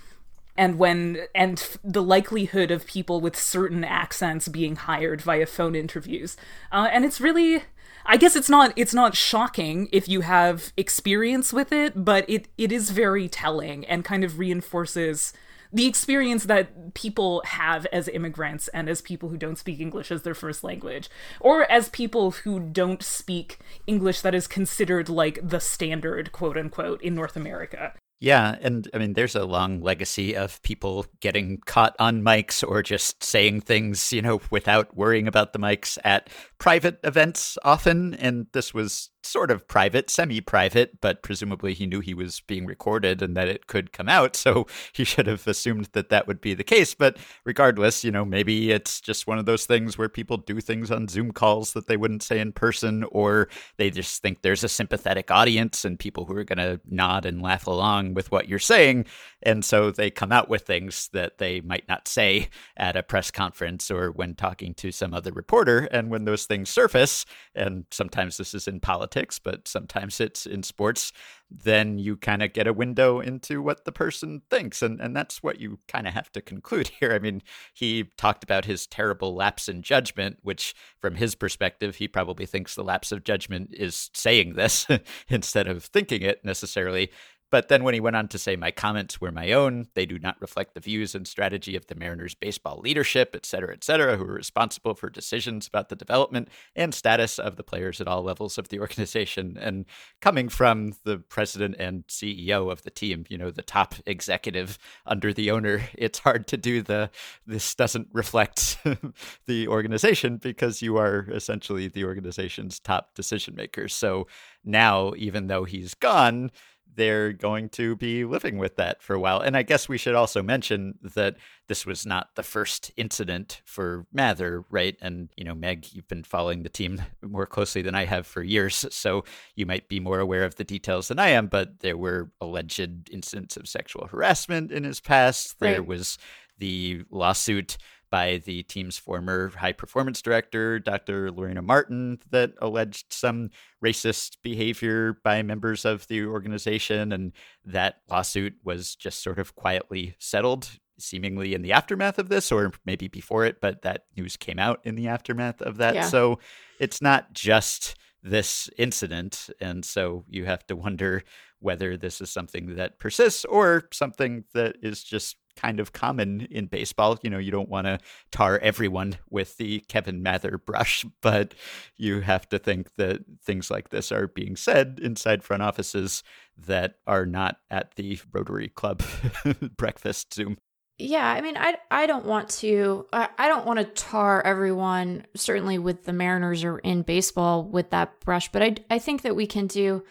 and when and f- the likelihood of people with certain accents being hired via phone interviews uh, and it's really i guess it's not it's not shocking if you have experience with it but it it is very telling and kind of reinforces the experience that people have as immigrants and as people who don't speak English as their first language, or as people who don't speak English that is considered like the standard, quote unquote, in North America. Yeah, and I mean, there's a long legacy of people getting caught on mics or just saying things, you know, without worrying about the mics at private events often. And this was sort of private, semi private, but presumably he knew he was being recorded and that it could come out. So he should have assumed that that would be the case. But regardless, you know, maybe it's just one of those things where people do things on Zoom calls that they wouldn't say in person, or they just think there's a sympathetic audience and people who are going to nod and laugh along with what you're saying. And so they come out with things that they might not say at a press conference or when talking to some other reporter. And when those things surface, and sometimes this is in politics, but sometimes it's in sports, then you kind of get a window into what the person thinks. And, and that's what you kind of have to conclude here. I mean, he talked about his terrible lapse in judgment, which from his perspective, he probably thinks the lapse of judgment is saying this instead of thinking it necessarily. But then when he went on to say, My comments were my own, they do not reflect the views and strategy of the Mariners baseball leadership, et cetera, et cetera, who are responsible for decisions about the development and status of the players at all levels of the organization. And coming from the president and CEO of the team, you know, the top executive under the owner, it's hard to do the this doesn't reflect the organization because you are essentially the organization's top decision makers. So now, even though he's gone, they're going to be living with that for a while. And I guess we should also mention that this was not the first incident for Mather, right? And, you know, Meg, you've been following the team more closely than I have for years, so you might be more aware of the details than I am, but there were alleged incidents of sexual harassment in his past. There Right. was the lawsuit by the team's former high performance director, Dr. Lorena Martin, that alleged some racist behavior by members of the organization. And that lawsuit was just sort of quietly settled, seemingly in the aftermath of this, or maybe before it, but that news came out in the aftermath of that. Yeah. So it's not just this incident. And so you have to wonder whether this is something that persists or something that is just kind of common in baseball. You know, you don't want to tar everyone with the Kevin Mather brush, but you have to think that things like this are being said inside front offices that are not at the Rotary Club breakfast Zoom. Yeah, I mean, I I don't want to I, I don't want to tar everyone certainly with the Mariners or in baseball with that brush, but I I think that we can do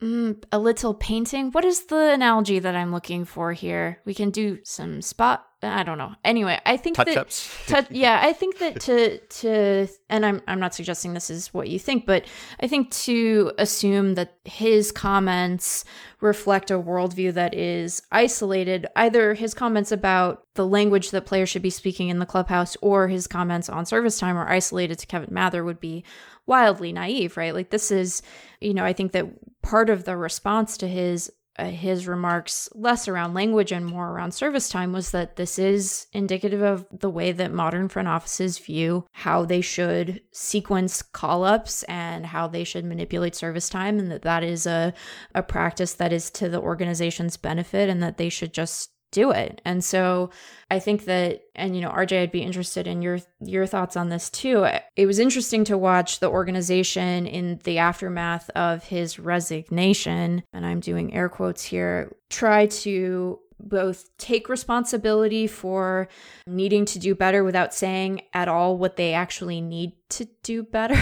mm, a little painting. What is the analogy that I'm looking for here? We can do some spot. I don't know. Anyway, I think Touch that ups. touch, yeah, I think that to to and I'm I'm not suggesting this is what you think, but I think to assume that his comments reflect a worldview that is isolated, either his comments about the language that players should be speaking in the clubhouse or his comments on service time are isolated to Kevin Mather would be wildly naive, right? Like this is, you know, I think that part of the response to his uh, his remarks less around language and more around service time was that this is indicative of the way that modern front offices view how they should sequence call ups and how they should manipulate service time and that that is a, a practice that is to the organization's benefit and that they should just do it. And so I think that and you know RJ I'd be interested in your your thoughts on this too. It was interesting to watch the organization in the aftermath of his resignation and I'm doing air quotes here try to both take responsibility for needing to do better without saying at all what they actually need to do better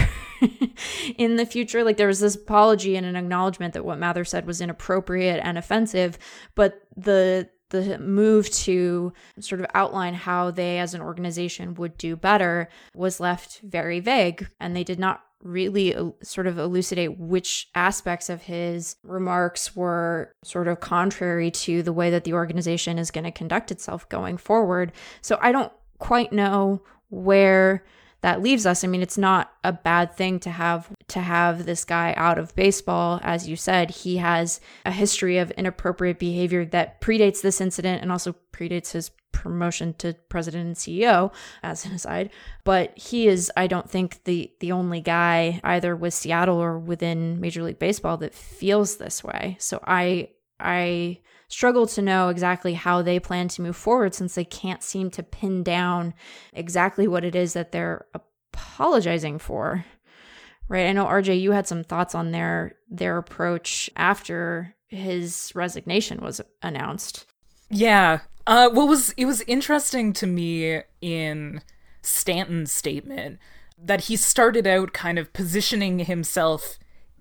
in the future. Like there was this apology and an acknowledgement that what Mather said was inappropriate and offensive, but the the move to sort of outline how they as an organization would do better was left very vague and they did not really uh, sort of elucidate which aspects of his remarks were sort of contrary to the way that the organization is going to conduct itself going forward. So I don't quite know where that leaves us. I mean, it's not a bad thing to have to have this guy out of baseball. As you said, he has a history of inappropriate behavior that predates this incident and also predates his promotion to president and CEO as an aside. But he is, I don't think, the the only guy either with Seattle or within Major League Baseball that feels this way. So I I struggle to know exactly how they plan to move forward since they can't seem to pin down exactly what it is that they're apologizing for. Right? I know RJ you had some thoughts on their their approach after his resignation was announced. Yeah. Uh what was it was interesting to me in Stanton's statement that he started out kind of positioning himself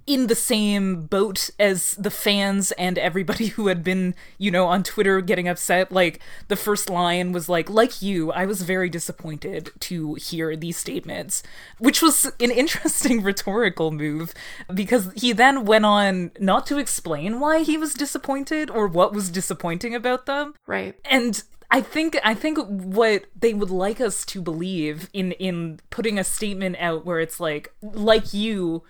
in the same boat as the fans and everybody who had been, you know, on Twitter getting upset. Like, the first line was like, like you, I was very disappointed to hear these statements, which was an interesting rhetorical move because he then went on not to explain why he was disappointed or what was disappointing about them. Right. And I think I think what they would like us to believe in in putting a statement out where it's like like you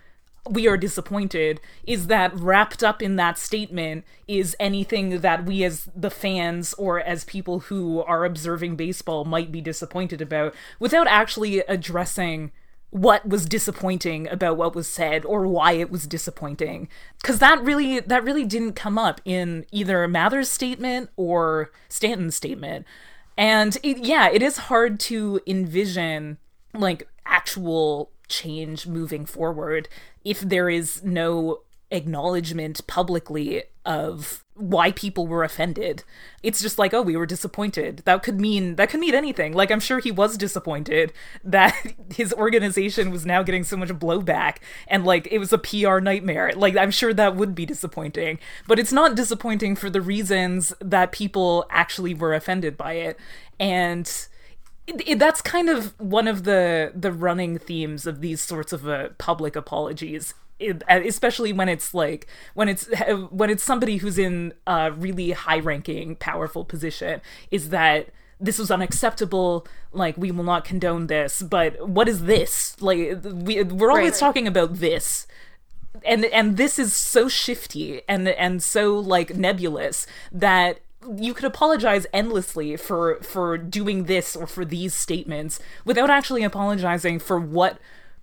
we are disappointed is that wrapped up in that statement is anything that we as the fans or as people who are observing baseball might be disappointed about without actually addressing what was disappointing about what was said or why it was disappointing. Because that really that really didn't come up in either mather's statement or stanton's statement. And it, yeah it is hard to envision like actual change moving forward if there is no acknowledgement publicly of why people were offended. It's just like, oh, we were disappointed. That could mean that could mean anything. Like I'm sure he was disappointed that his organization was now getting so much blowback and like it was a PR nightmare. Like I'm sure that would be disappointing. But it's not disappointing for the reasons that people actually were offended by it. And it, it, that's kind of one of the the running themes of these sorts of uh, public apologies. It, especially when it's like when it's when it's somebody who's in a really high ranking powerful position is that this was unacceptable like we will not condone this but what is this? Like we, we're always right. talking about this. And and this is so shifty and and so like nebulous that you could apologize endlessly for for doing this or for these statements without actually apologizing for what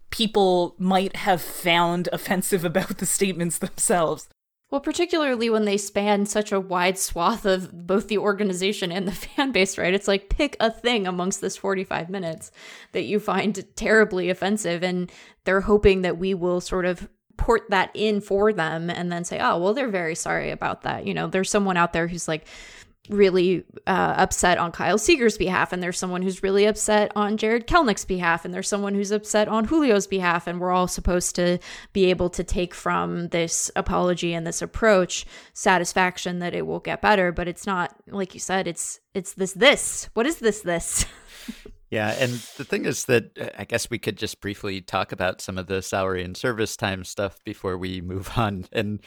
people might have found offensive about the statements themselves. Well, particularly when they span such a wide swath of both the organization and the fan base, right? It's like pick a thing amongst this 45 minutes that you find terribly offensive, and they're hoping that we will sort of port that in for them and then say, oh, well, they're very sorry about that. You know, there's someone out there who's like, really uh, upset on Kyle Seager's behalf, and there's someone who's really upset on Jarred Kelenic's behalf, and there's someone who's upset on Julio's behalf, and we're all supposed to be able to take from this apology and this approach satisfaction that it will get better. But it's not like you said. It's it's this this. What is this this? Yeah, and the thing is that uh, I guess we could just briefly talk about some of the salary and service time stuff before we move on. And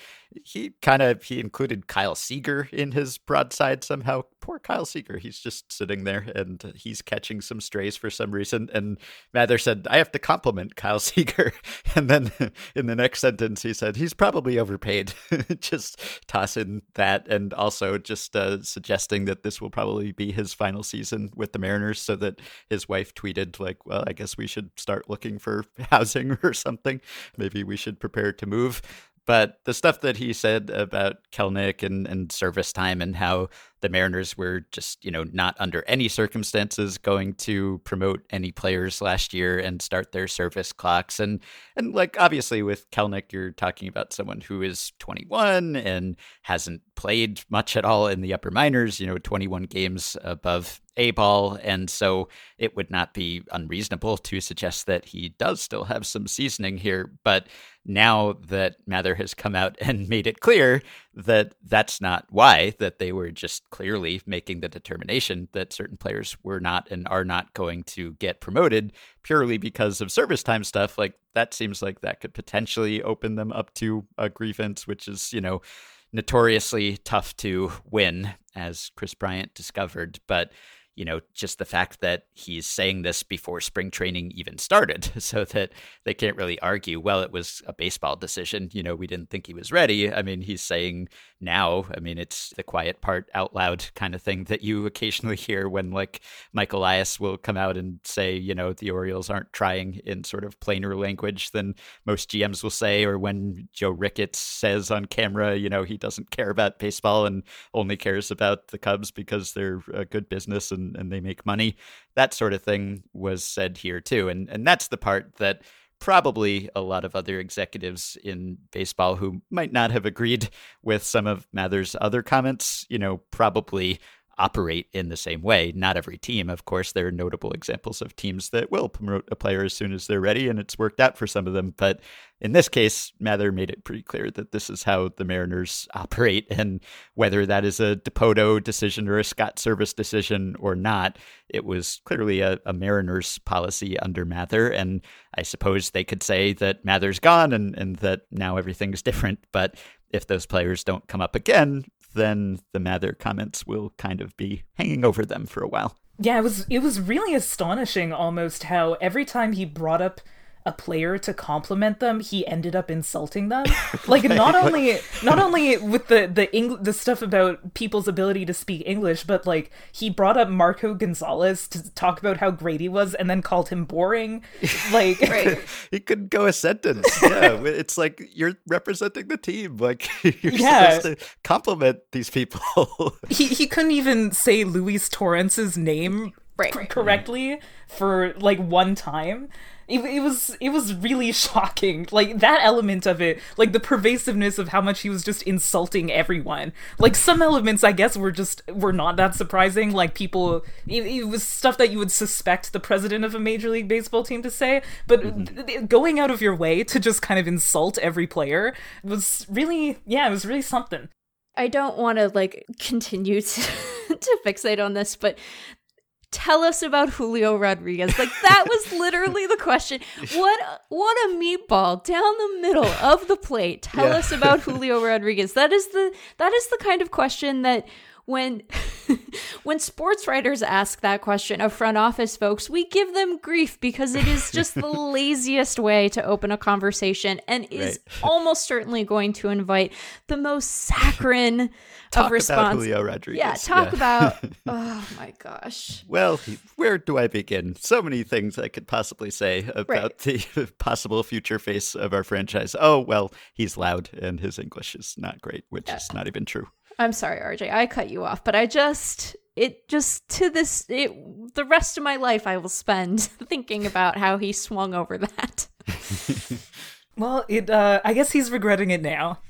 he kind of he included Kyle Seager in his broadside somehow. Poor Kyle Seager, he's just sitting there and he's catching some strays for some reason. And Mather said, "I have to compliment Kyle Seager," and then in the next sentence he said, "He's probably overpaid." just tossing that, and also just uh, suggesting that this will probably be his final season with the Mariners, so that his wife tweeted like, "Well, I guess we should start looking for housing or something. Maybe we should prepare to move." But the stuff that he said about Kelenic and, and service time and how the Mariners were just, you know, not under any circumstances going to promote any players last year and start their service clocks. And and like obviously with Kelenic, you're talking about someone who is 21 and hasn't played much at all in the upper minors, you know, 21 games above A ball. And so it would not be unreasonable to suggest that he does still have some seasoning here. But now that Mather has come out and made it clear that that's not why, that they were just clearly making the determination that certain players were not and are not going to get promoted purely because of service time stuff. Like that seems like that could potentially open them up to a grievance, which is, you know, notoriously tough to win, as Kris Bryant discovered. But you know, just the fact that he's saying this before spring training even started, so that they can't really argue, well, it was a baseball decision. You know, we didn't think he was ready. I mean, he's saying now, I mean, it's the quiet part out loud kind of thing that you occasionally hear when, like, Mike Elias will come out and say, you know, the Orioles aren't trying in sort of plainer language than most GMs will say, or when Joe Ricketts says on camera, you know, he doesn't care about baseball and only cares about the Cubs because they're a good business and, and they make money. That sort of thing was said here too. And and that's the part that probably a lot of other executives in baseball who might not have agreed with some of Mather's other comments, you know, probably operate in the same way. Not every team, of course. There are notable examples of teams that will promote a player as soon as they're ready, and it's worked out for some of them. But in this case, Mather made it pretty clear that this is how the Mariners operate, and whether that is a Dipoto decision or a Scott Servais decision or not, it was clearly a, a Mariners policy under Mather. And I suppose they could say that Mather's gone and, and that now everything's different. But if those players don't come up again, then the Mather comments will kind of be hanging over them for a while. Yeah, it was it was really astonishing almost how every time he brought up a player to compliment them, he ended up insulting them. Like not only not only with the the Eng- the stuff about people's ability to speak English, but like he brought up Marco Gonzalez to talk about how great he was, and then called him boring. Like he couldn't go a sentence. Yeah, it's like you're representing the team. Like you're Yeah. supposed to compliment these people. he he couldn't even say Luis Torrens's name Right. c- correctly for like one time. It, it was it was really shocking. Like that element of it, like the pervasiveness of how much he was just insulting everyone. Like some elements, I guess, were just were not that surprising. Like people, it, it was stuff that you would suspect the president of a major league baseball team to say. But mm-hmm. th- going out of your way to just kind of insult every player was really, yeah, it was really something. I don't want to like continue to, to fixate on this, but tell us about Julio Rodriguez. Like that was literally the question. What what a meatball down the middle of the plate. Tell Yeah. us about Julio Rodriguez. That is the that is the kind of question that when when sports writers ask that question of front office folks, we give them grief because it is just the laziest way to open a conversation and is Right. almost certainly going to invite the most saccharine Talk of response. about Julio Rodriguez. Yeah, talk about. Oh my gosh. Well, where do I begin? So many things I could possibly say about the possible future face of our franchise. Oh, well, he's loud and his English is not great, which is not even true. I'm sorry, RJ. I cut you off, but I just it just to this it the rest of my life I will spend thinking about how he swung over that. Well, it. Uh, I guess he's regretting it now.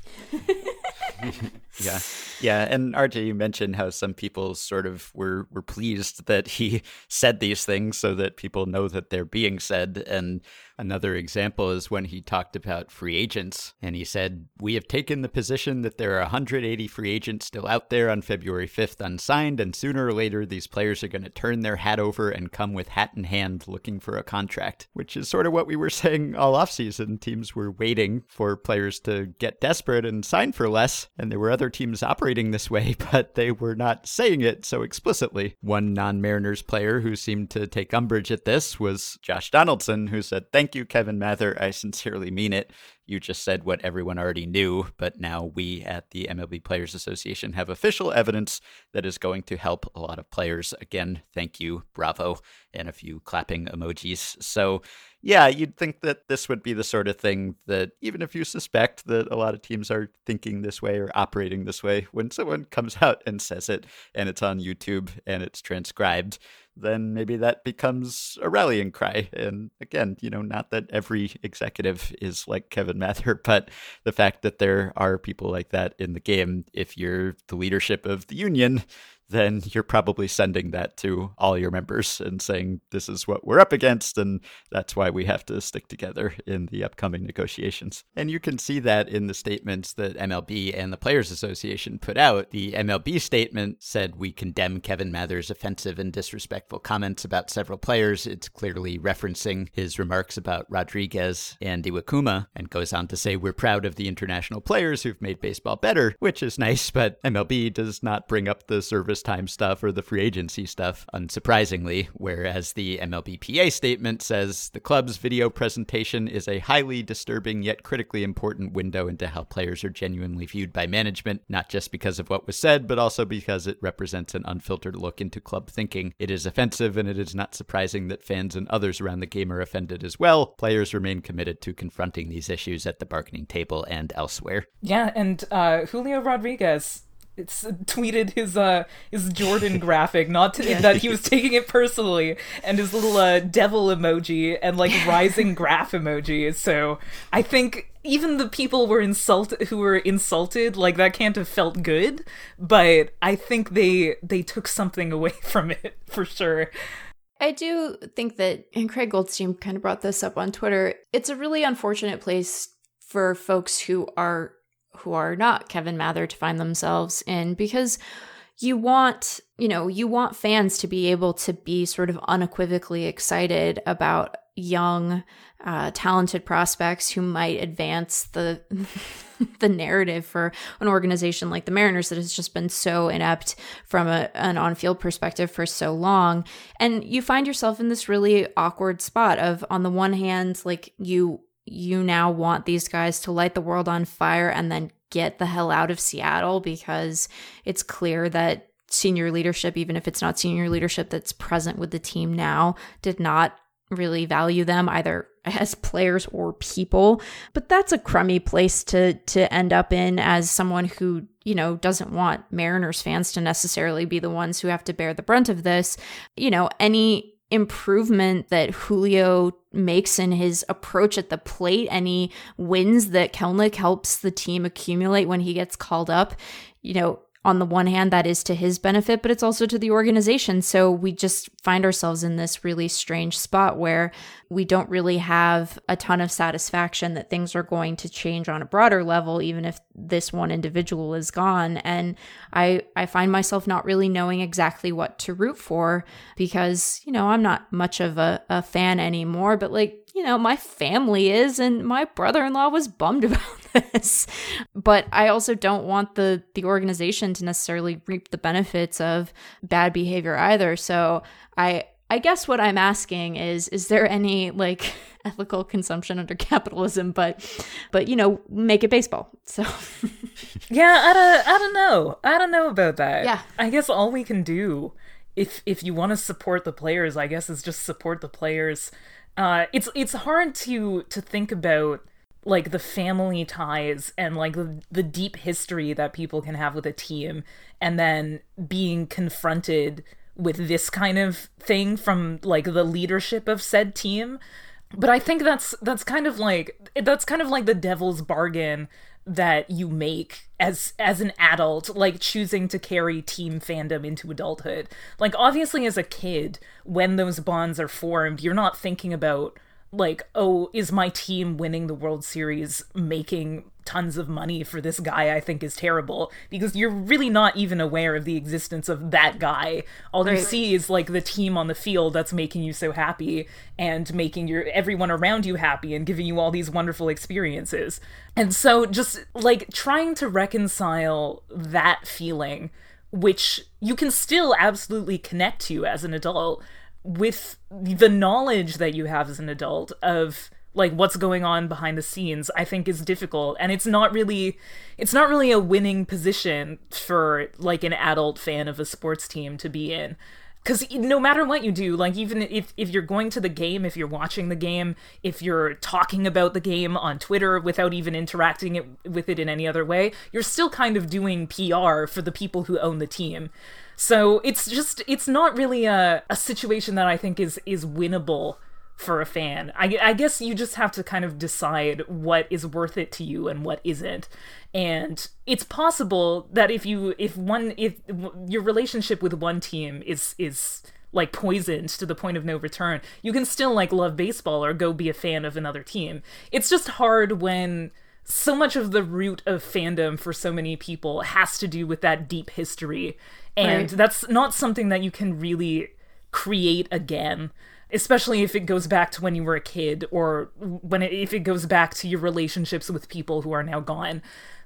Yeah. Yeah. And RJ, you mentioned how some people sort of were, were pleased that he said these things so that people know that they're being said. And another example is when he talked about free agents and he said, We have taken the position that there are 180 free agents still out there on February 5th unsigned. And sooner or later, these players are going to turn their hat over and come with hat in hand looking for a contract, which is sort of what we were saying all offseason. Teams were waiting for players to get desperate and sign for less. And there were other teams operating this way, but they were not saying it so explicitly. One non Mariners player who seemed to take umbrage at this was Josh Donaldson, who said, Thank you, Kevin Mather. I sincerely mean it. You just said what everyone already knew, but now we at the MLB Players Association have official evidence that is going to help a lot of players. Again, thank you, bravo, and a few clapping emojis. So, yeah, you'd think that this would be the sort of thing that even if you suspect that a lot of teams are thinking this way or operating this way, when someone comes out and says it and it's on YouTube and it's transcribed, then maybe that becomes a rallying cry. And again, you know, not that every executive is like Kevin Mather, but the fact that there are people like that in the game, if you're the leadership of the union, then you're probably sending that to all your members and saying, this is what we're up against, and that's why we have to stick together in the upcoming negotiations. And you can see that in the statements that MLB and the Players Association put out. The MLB statement said, We condemn Kevin Mather's offensive and disrespectful comments about several players. It's clearly referencing his remarks about Rodriguez and Iwakuma, and goes on to say, We're proud of the international players who've made baseball better, which is nice, but MLB does not bring up the service time stuff or the free agency stuff, unsurprisingly. Whereas the MLBPA statement says the club's video presentation is a highly disturbing yet critically important window into how players are genuinely viewed by management, not just because of what was said, but also because it represents an unfiltered look into club thinking. It is offensive, and it is not surprising that fans and others around the game are offended as well. Players remain committed to confronting these issues at the bargaining table and elsewhere. Yeah, and uh, Julio Rodriguez tweeted his uh his Jordan graphic, not to, that he was taking it personally, and his little uh, devil emoji and like rising graph emoji. So I think even the people were insulted who were insulted, like that can't have felt good. But I think they they took something away from it for sure. I do think that, and Craig Goldstein kind of brought this up on Twitter. It's a really unfortunate place for folks who are who are not Kevin Mather to find themselves in because you want, you know, you want fans to be able to be sort of unequivocally excited about young, uh, talented prospects who might advance the the narrative for an organization like the Mariners that has just been so inept from a, an on-field perspective for so long. And you find yourself in this really awkward spot of on the one hand, like you you now want these guys to light the world on fire and then get the hell out of Seattle because it's clear that senior leadership, even if it's not senior leadership that's present with the team now, did not really value them either as players or people. But that's a crummy place to to end up in as someone who you know doesn't want mariners fans to necessarily be the ones who have to bear the brunt of this. You know any improvement that Julio makes in his approach at the plate, any wins that Kelenic helps the team accumulate when he gets called up, you know, on the one hand, that is to his benefit, but it's also to the organization. So we just find ourselves in this really strange spot where we don't really have a ton of satisfaction that things are going to change on a broader level, even if this one individual is gone. And I, I find myself not really knowing exactly what to root for because, you know, I'm not much of a, a fan anymore, but like, you know, my family is, and my brother in law was bummed about this. But I also don't want the the organization to necessarily reap the benefits of bad behavior either. So I I guess what I'm asking is is there any like ethical consumption under capitalism but but you know make it baseball. So Yeah, I don't I don't know. I don't know about that. Yeah. I guess all we can do if if you want to support the players, I guess is just support the players. Uh it's it's hard to to think about like the family ties and like the, the deep history that people can have with a team and then being confronted with this kind of thing from like the leadership of said team. But i think that's that's kind of like that's kind of like the devil's bargain that you make as as an adult like choosing to carry team fandom into adulthood. Like obviously as a kid when those bonds are formed you're not thinking about like oh is my team winning the world series making tons of money for this guy I think is terrible because you're really not even aware of the existence of that guy. All you see is like the team on the field that's making you so happy and making your everyone around you happy and giving you all these wonderful experiences. And so just like trying to reconcile that feeling which you can still absolutely connect to as an adult with the knowledge that you have as an adult of like what's going on behind the scenes i think is difficult. And it's not really it's not really a winning position for like an adult fan of a sports team to be in. Because no matter what you do like even if, if you're going to the game if you're watching the game if you're talking about the game on twitter without even interacting it, with it in any other way you're still kind of doing pr for the people who own the team so it's just it's not really a, a situation that i think is is winnable for a fan. I, I guess you just have to kind of decide what is worth it to you and what isn't. And it's possible that if you if one if your relationship with one team is is like poisoned to the point of no return, you can still like love baseball or go be a fan of another team. It's just hard when so much of the root of fandom for so many people has to do with that deep history. And Right. that's not something that you can really create again especially if it goes back to when you were a kid or when it, if it goes back to your relationships with people who are now gone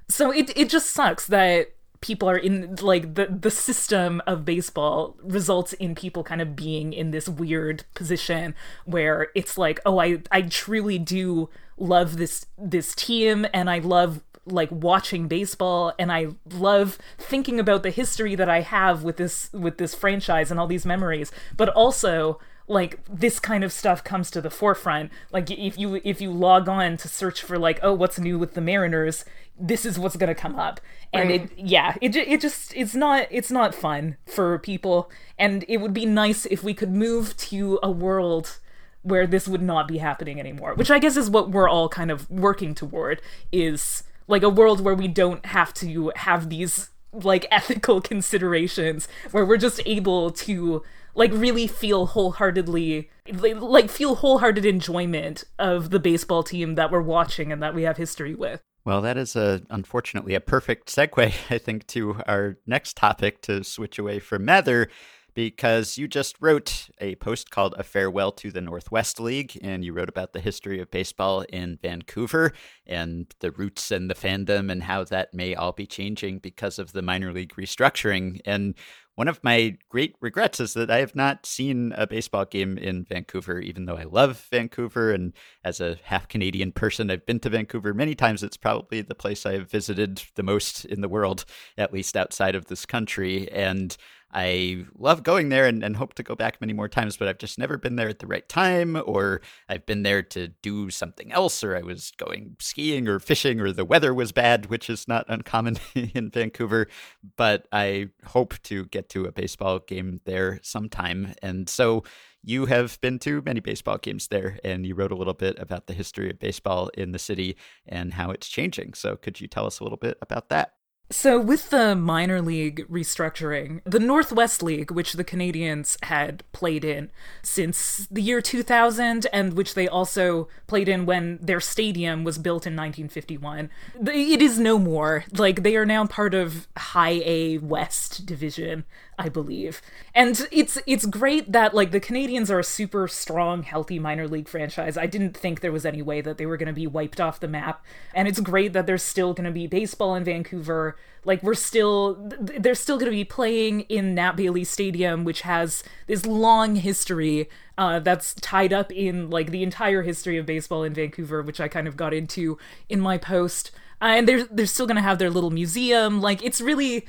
so it it just sucks that people are in like the the system of baseball results in people kind of being in this weird position where it's like oh i i truly do love this this team and i love like watching baseball and I love thinking about the history that I have with this with this franchise and all these memories. But also like this kind of stuff comes to the forefront. Like if you if you log on to search for like oh what's new with the mariners this is what's going to come up. And Right. it yeah it, it just it's not it's not fun for people. And it would be nice if we could move to a world where this would not be happening anymore which i guess is what we're all kind of working toward is like a world where we don't have to have these like ethical considerations where we're just able to like really feel wholeheartedly like feel wholehearted enjoyment of the baseball team that we're watching and that we have history with. Well, that is a unfortunately a perfect segue, I think, to our next topic to switch away from Mather, because you just wrote a post called A Farewell to the Northwest League, and you wrote about the history of baseball in Vancouver and the roots and the fandom and how that may all be changing because of the minor league restructuring. And one of my great regrets is that I have not seen a baseball game in Vancouver, even though I love Vancouver. And as a half Canadian person, I've been to Vancouver many times. It's probably the place I have visited the most in the world, at least outside of this country. And I love going there and, and hope to go back many more times, but I've just never been there at the right time, or I've been there to do something else, or I was going skiing or fishing, or the weather was bad, which is not uncommon in Vancouver. But I hope to get to a baseball game there sometime. And so you have been to many baseball games there, and you wrote a little bit about the history of baseball in the city and how it's changing. So could you tell us a little bit about that? So, with the minor league restructuring, the Northwest League, which the Canadians had played in since the year 2000, and which they also played in when their stadium was built in 1951, it is no more. Like, they are now part of High A West Division, I believe. And it's it's great that like the Canadians are a super strong, healthy minor league franchise. I didn't think there was any way that they were going to be wiped off the map. And it's great that there's still going to be baseball in Vancouver. Like we're still they're still going to be playing in Nat Bailey Stadium, which has this long history uh, that's tied up in like the entire history of baseball in Vancouver, which I kind of got into in my post. Uh, and they're they're still gonna have their little museum. Like it's really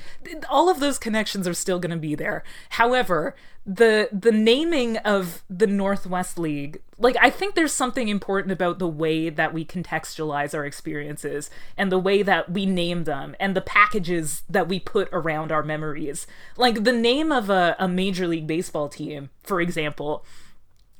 all of those connections are still gonna be there. However, the the naming of the Northwest League, like I think there's something important about the way that we contextualize our experiences and the way that we name them and the packages that we put around our memories. Like the name of a, a major league baseball team, for example,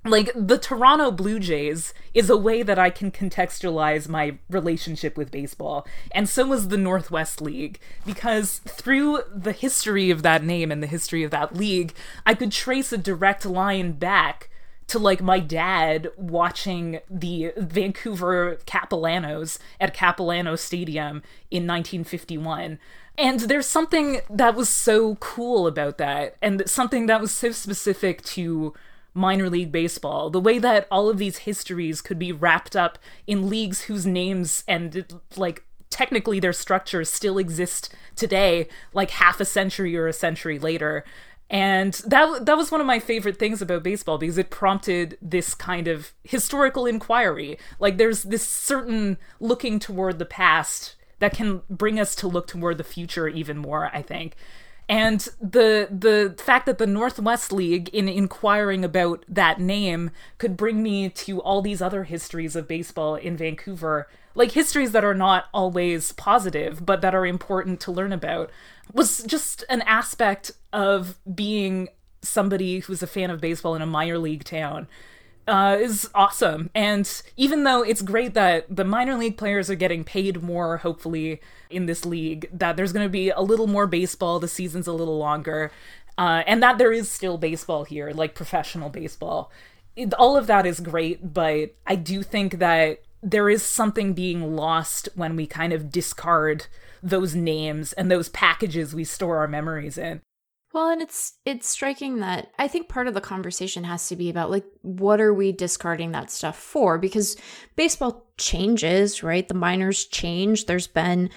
like the Toronto Blue Jays is a way that I can contextualize my relationship with baseball, and so is the Northwest League, because through the history of that name and the history of that league, I could trace a direct line back to like my dad watching the Vancouver Capilanos at Capilano Stadium in 1951. And there's something that was so cool about that, and something that was so specific to minor league baseball. The way that all of these histories could be wrapped up in leagues whose names and like technically their structures still exist today, like half a century or a century later. And that that was one of my favorite things about baseball because it prompted this kind of historical inquiry. Like there's this certain looking toward the past that can bring us to look toward the future even more, I think. And the the fact that the Northwest League, in inquiring about that name, could bring me to all these other histories of baseball in Vancouver, like histories that are not always positive, but that are important to learn about, was just an aspect of being somebody who's a fan of baseball in a minor league town uh, is awesome. And even though it's great that the minor league players are getting paid more, hopefully, in this league, that there's going to be a little more baseball, the season's a little longer, uh, and that there is still baseball here, like professional baseball. It, all of that is great, but I do think that there is something being lost when we kind of discard those names and those packages we store our memories in. Well, and it's it's striking that I think part of the conversation has to be about like what are we discarding that stuff for? Because baseball changes, right? The minors change. There's been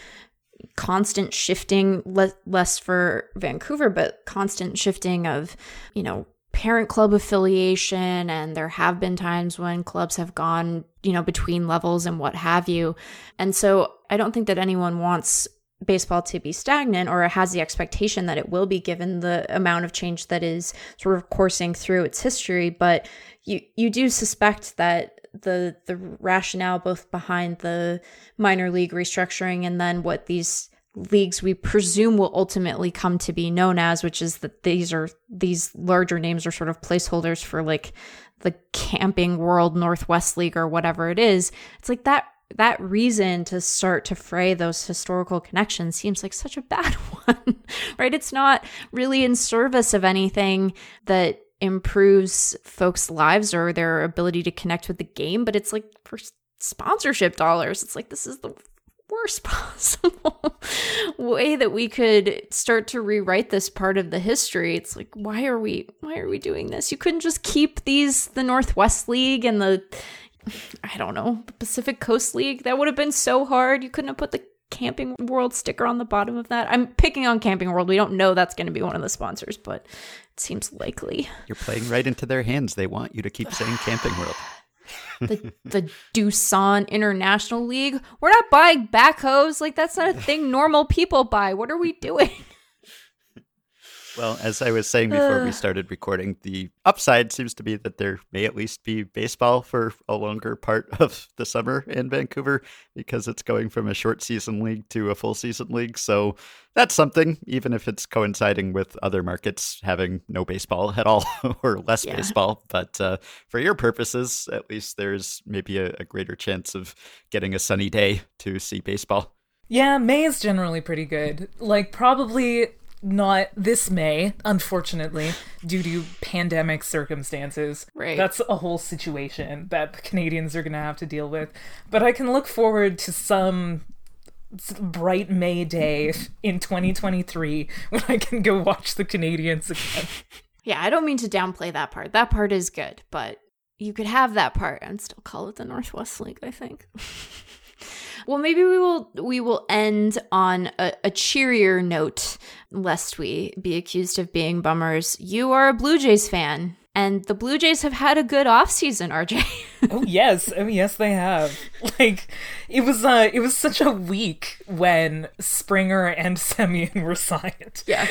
constant shifting, le- less for Vancouver, but constant shifting of, you know, parent club affiliation. And there have been times when clubs have gone, you know, between levels and what have you. And so I don't think that anyone wants baseball to be stagnant or it has the expectation that it will be given the amount of change that is sort of coursing through its history. But you you do suspect that the the rationale both behind the minor league restructuring and then what these leagues we presume will ultimately come to be known as which is that these are these larger names are sort of placeholders for like the camping world northwest league or whatever it is. It's like that that reason to start to fray those historical connections seems like such a bad one, right? It's not really in service of anything that improves folks' lives or their ability to connect with the game, but it's like for sponsorship dollars. It's like this is the worst possible way that we could start to rewrite this part of the history. It's like why are we why are we doing this? You couldn't just keep these the Northwest League and the I don't know, the Pacific Coast League. That would have been so hard. You couldn't have put the Camping World sticker on the bottom of that. I'm picking on Camping World. We don't know that's going to be one of the sponsors, but it seems likely. You're playing right into their hands. They want you to keep saying Camping World. the the Doosan International League. We're not buying backhoes. Like that's not a thing normal people buy. What are we doing? Well, as I was saying before we started recording, the upside seems to be that there may at least be baseball for a longer part of the summer in Vancouver because it's going from a short season league to a full season league. So that's something, even if it's coinciding with other markets having no baseball at all or less Yeah. baseball. But uh, for your purposes, at least there's maybe a, a greater chance of getting a sunny day to see baseball. Yeah, May is generally pretty good. Like, probably not this May, unfortunately, due to pandemic circumstances. Right. That's a whole situation that the Canadians are going to have to deal with. But I can look forward to some bright May day in 2023 when I can go watch the Canadians again. Yeah, I don't mean to downplay that part. That part is good, but you could have that part and still call it the Northwest League, I think. well, maybe we will we will end on a, a cheerier note, lest we be accused of being bummers. You are a Blue Jays fan, and the Blue Jays have had a good offseason, RJ. oh yes, oh yes, they have. Like it was, uh, it was such a week when Springer and Semien were signed. yeah.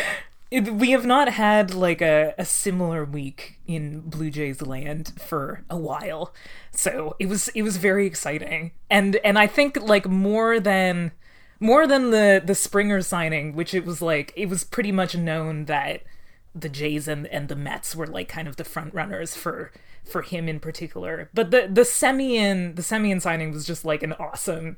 It, we have not had like a, a similar week in Blue Jays land for a while, so it was it was very exciting, and and I think like more than more than the the Springer signing, which it was like it was pretty much known that the Jays and, and the Mets were like kind of the front runners for for him in particular. But the the Semien the Semien signing was just like an awesome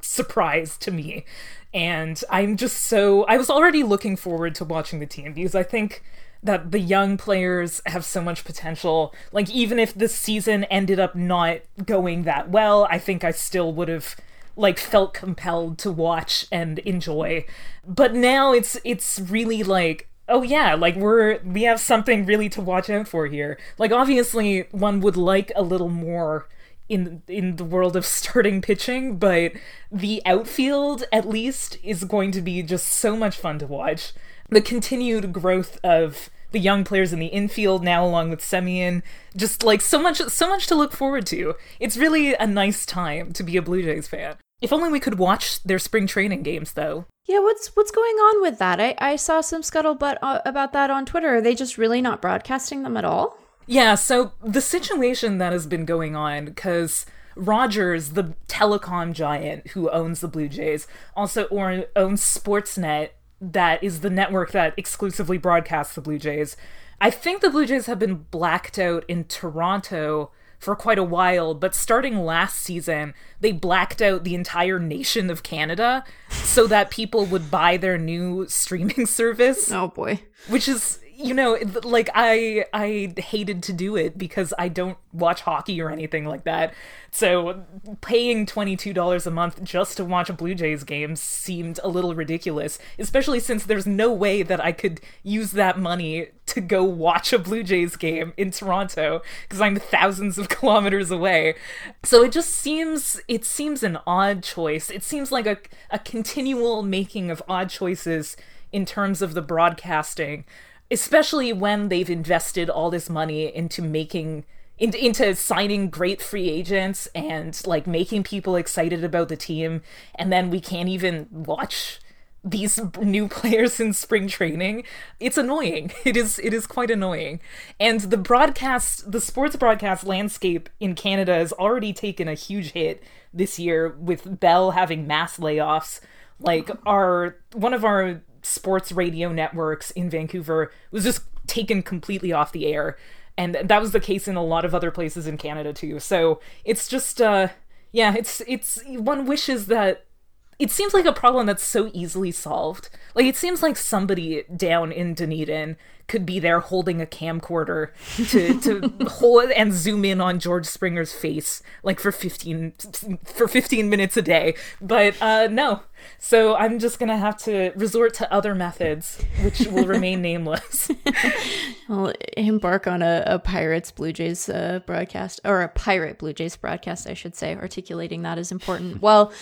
surprise to me. And I'm just so I was already looking forward to watching the team because I think that the young players have so much potential. Like even if this season ended up not going that well, I think I still would have like felt compelled to watch and enjoy. But now it's it's really like oh yeah, like we're we have something really to watch out for here. Like obviously one would like a little more in in the world of starting pitching, but the outfield at least is going to be just so much fun to watch. The continued growth of the young players in the infield now along with Semien, just like so much so much to look forward to. It's really a nice time to be a Blue Jays fan. If only we could watch their spring training games though. Yeah, what's what's going on with that? I, I saw some scuttlebutt uh, about that on Twitter. Are they just really not broadcasting them at all? Yeah, so the situation that has been going on, because Rogers, the telecom giant who owns the Blue Jays, also or- owns Sportsnet, that is the network that exclusively broadcasts the Blue Jays. I think the Blue Jays have been blacked out in Toronto for quite a while, but starting last season, they blacked out the entire nation of Canada so that people would buy their new streaming service Oh boy. which is you know, like I I hated to do it because I don't watch hockey or anything like that. So paying $22 a month just to watch a Blue Jays game seemed a little ridiculous, especially since there's no way that I could use that money to go watch a Blue Jays game in Toronto because I'm thousands of kilometers away. So it just seems it seems an odd choice. It seems like a a continual making of odd choices in terms of the broadcasting, especially when they've invested all this money into making into, into signing great free agents and like making people excited about the team and then we can't even watch these new players in spring training. It's annoying. It is it is quite annoying. And the broadcast the sports broadcast landscape in canada has already taken a huge hit this year with bell having mass layoffs. Like our one of our sports radio networks in vancouver was just taken completely off the air and that was the case in a lot of other places in Canada too. So it's just uh yeah, it's it's one wishes that it seems like a problem that's so easily solved. Like it seems like somebody down in Dunedin could be there holding a camcorder to to hold and zoom in on George Springer's face like for 15 for 15 minutes a day. But uh no. So I'm just going to have to resort to other methods which will remain nameless. I'll embark on a, a Pirates Blue Jays uh, broadcast, or a Pirate Blue Jays broadcast, I should say. Articulating that is important. well,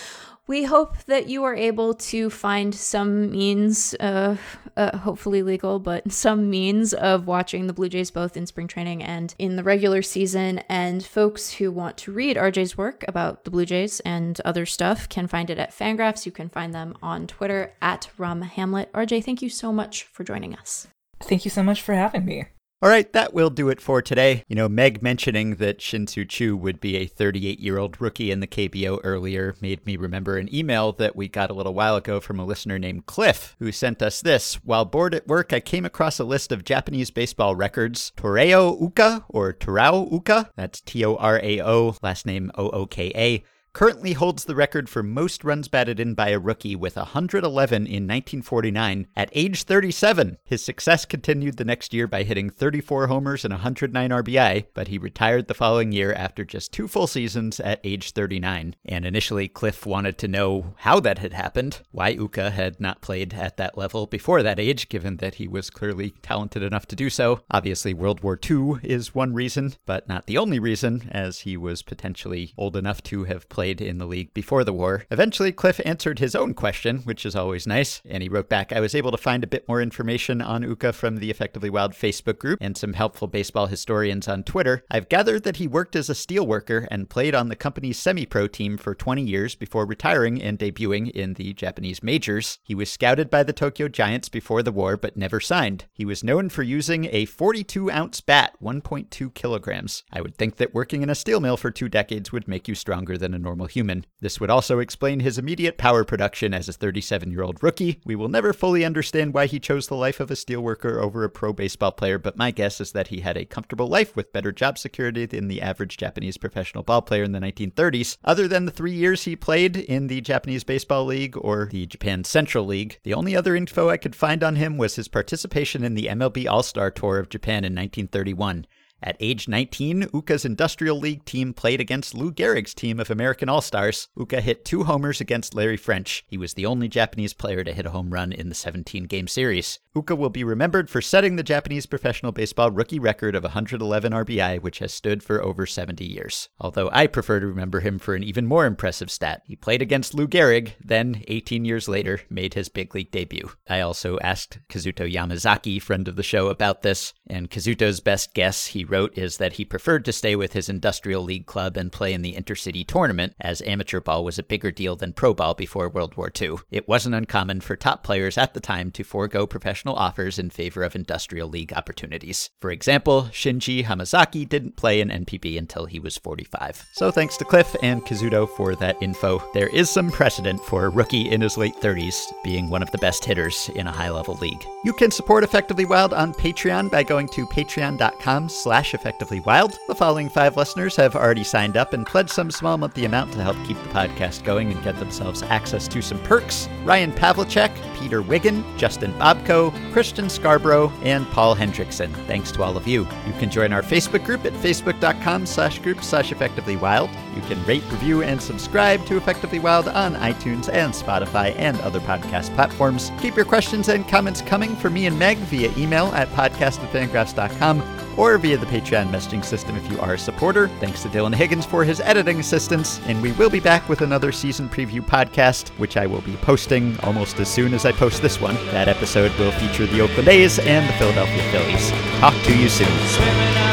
we hope that you are able to find some means, uh, uh, hopefully legal, but some means of watching the Blue Jays both in spring training and in the regular season. And folks who want to read RJ's work about the Blue Jays and other stuff can find it at Fangraphs. You can find them on Twitter at Rum Hamlet. RJ, thank you so much for joining us. Thank you so much for having me. All right, that will do it for today. You know, Meg mentioning that Shin-Soo Choo would be a 38 year old rookie in the KBO earlier made me remember an email that we got a little while ago from a listener named Cliff, who sent us this. While bored at work, I came across a list of Japanese baseball records. Toreo Ooka, or Torao Ooka, that's T O R A O, last name O O K A, currently holds the record for most runs batted in by a rookie with 111 in 1949 at age 37. His success continued the next year by hitting 34 homers and 109 RBI, but he retired the following year after just two full seasons at age 39. And initially, Cliff wanted to know how that had happened, why Ooka had not played at that level before that age, given that he was clearly talented enough to do so. Obviously, World War II is one reason, but not the only reason, as he was potentially old enough to have played in the league before the war. Eventually, Cliff answered his own question, which is always nice, and he wrote back I was able to find a bit more information on Ooka from the Effectively Wild Facebook group and some helpful baseball historians on Twitter. I've gathered that he worked as a steelworker and played on the company's semi pro team for 20 years before retiring and debuting in the Japanese majors. He was scouted by the Tokyo Giants before the war but never signed. He was known for using a 42 ounce bat, 1.2 kilograms. I would think that working in a steel mill for two decades would make you stronger than a normal human. This would also explain his immediate power production as a 37 year old rookie. We will never fully understand why he chose the life of a steelworker over a pro baseball player, but my guess is that he had a comfortable life with better job security than the average Japanese professional ball player in the 1930s. Other than the three years he played in the Japanese Baseball League or the Japan Central League, the only other info I could find on him was his participation in the MLB All Star Tour of Japan in 1931. At age 19, Ooka's Industrial League team played against Lou Gehrig's team of American All Stars. Ooka hit two homers against Larry French. He was the only Japanese player to hit a home run in the 17 game series. Ooka will be remembered for setting the Japanese professional baseball rookie record of 111 RBI, which has stood for over 70 years. Although I prefer to remember him for an even more impressive stat. He played against Lou Gehrig, then, 18 years later, made his big league debut. I also asked Kazuto Yamazaki, friend of the show, about this, and Kazuto's best guess, he wrote, is that he preferred to stay with his industrial league club and play in the intercity tournament, as amateur ball was a bigger deal than pro ball before World War II. It wasn't uncommon for top players at the time to forego professional offers in favor of industrial league opportunities. For example, Shinji Hamazaki didn't play in NPB until he was 45. So thanks to Cliff and Kazuto for that info. There is some precedent for a rookie in his late 30s being one of the best hitters in a high-level league. You can support Effectively Wild on Patreon by going to patreon.com slash slash effectively wild. The following five listeners have already signed up and pledged some small monthly amount to help keep the podcast going and get themselves access to some perks. Ryan Pavlicek, Peter Wiggin, Justin Bobko, Christian Scarborough, and Paul Hendrickson. Thanks to all of you. You can join our Facebook group at facebook.com slash group slash effectively wild. You can rate, review, and subscribe to Effectively Wild on iTunes and Spotify and other podcast platforms. Keep your questions and comments coming for me and Meg via email at podcast@fangraphs.com or via the Patreon messaging system if you are a supporter. Thanks to Dylan Higgins for his editing assistance, and we will be back with another season preview podcast, which I will be posting almost as soon as I post this one. That episode will feature the Oakland A's and the Philadelphia Phillies. Talk to you soon.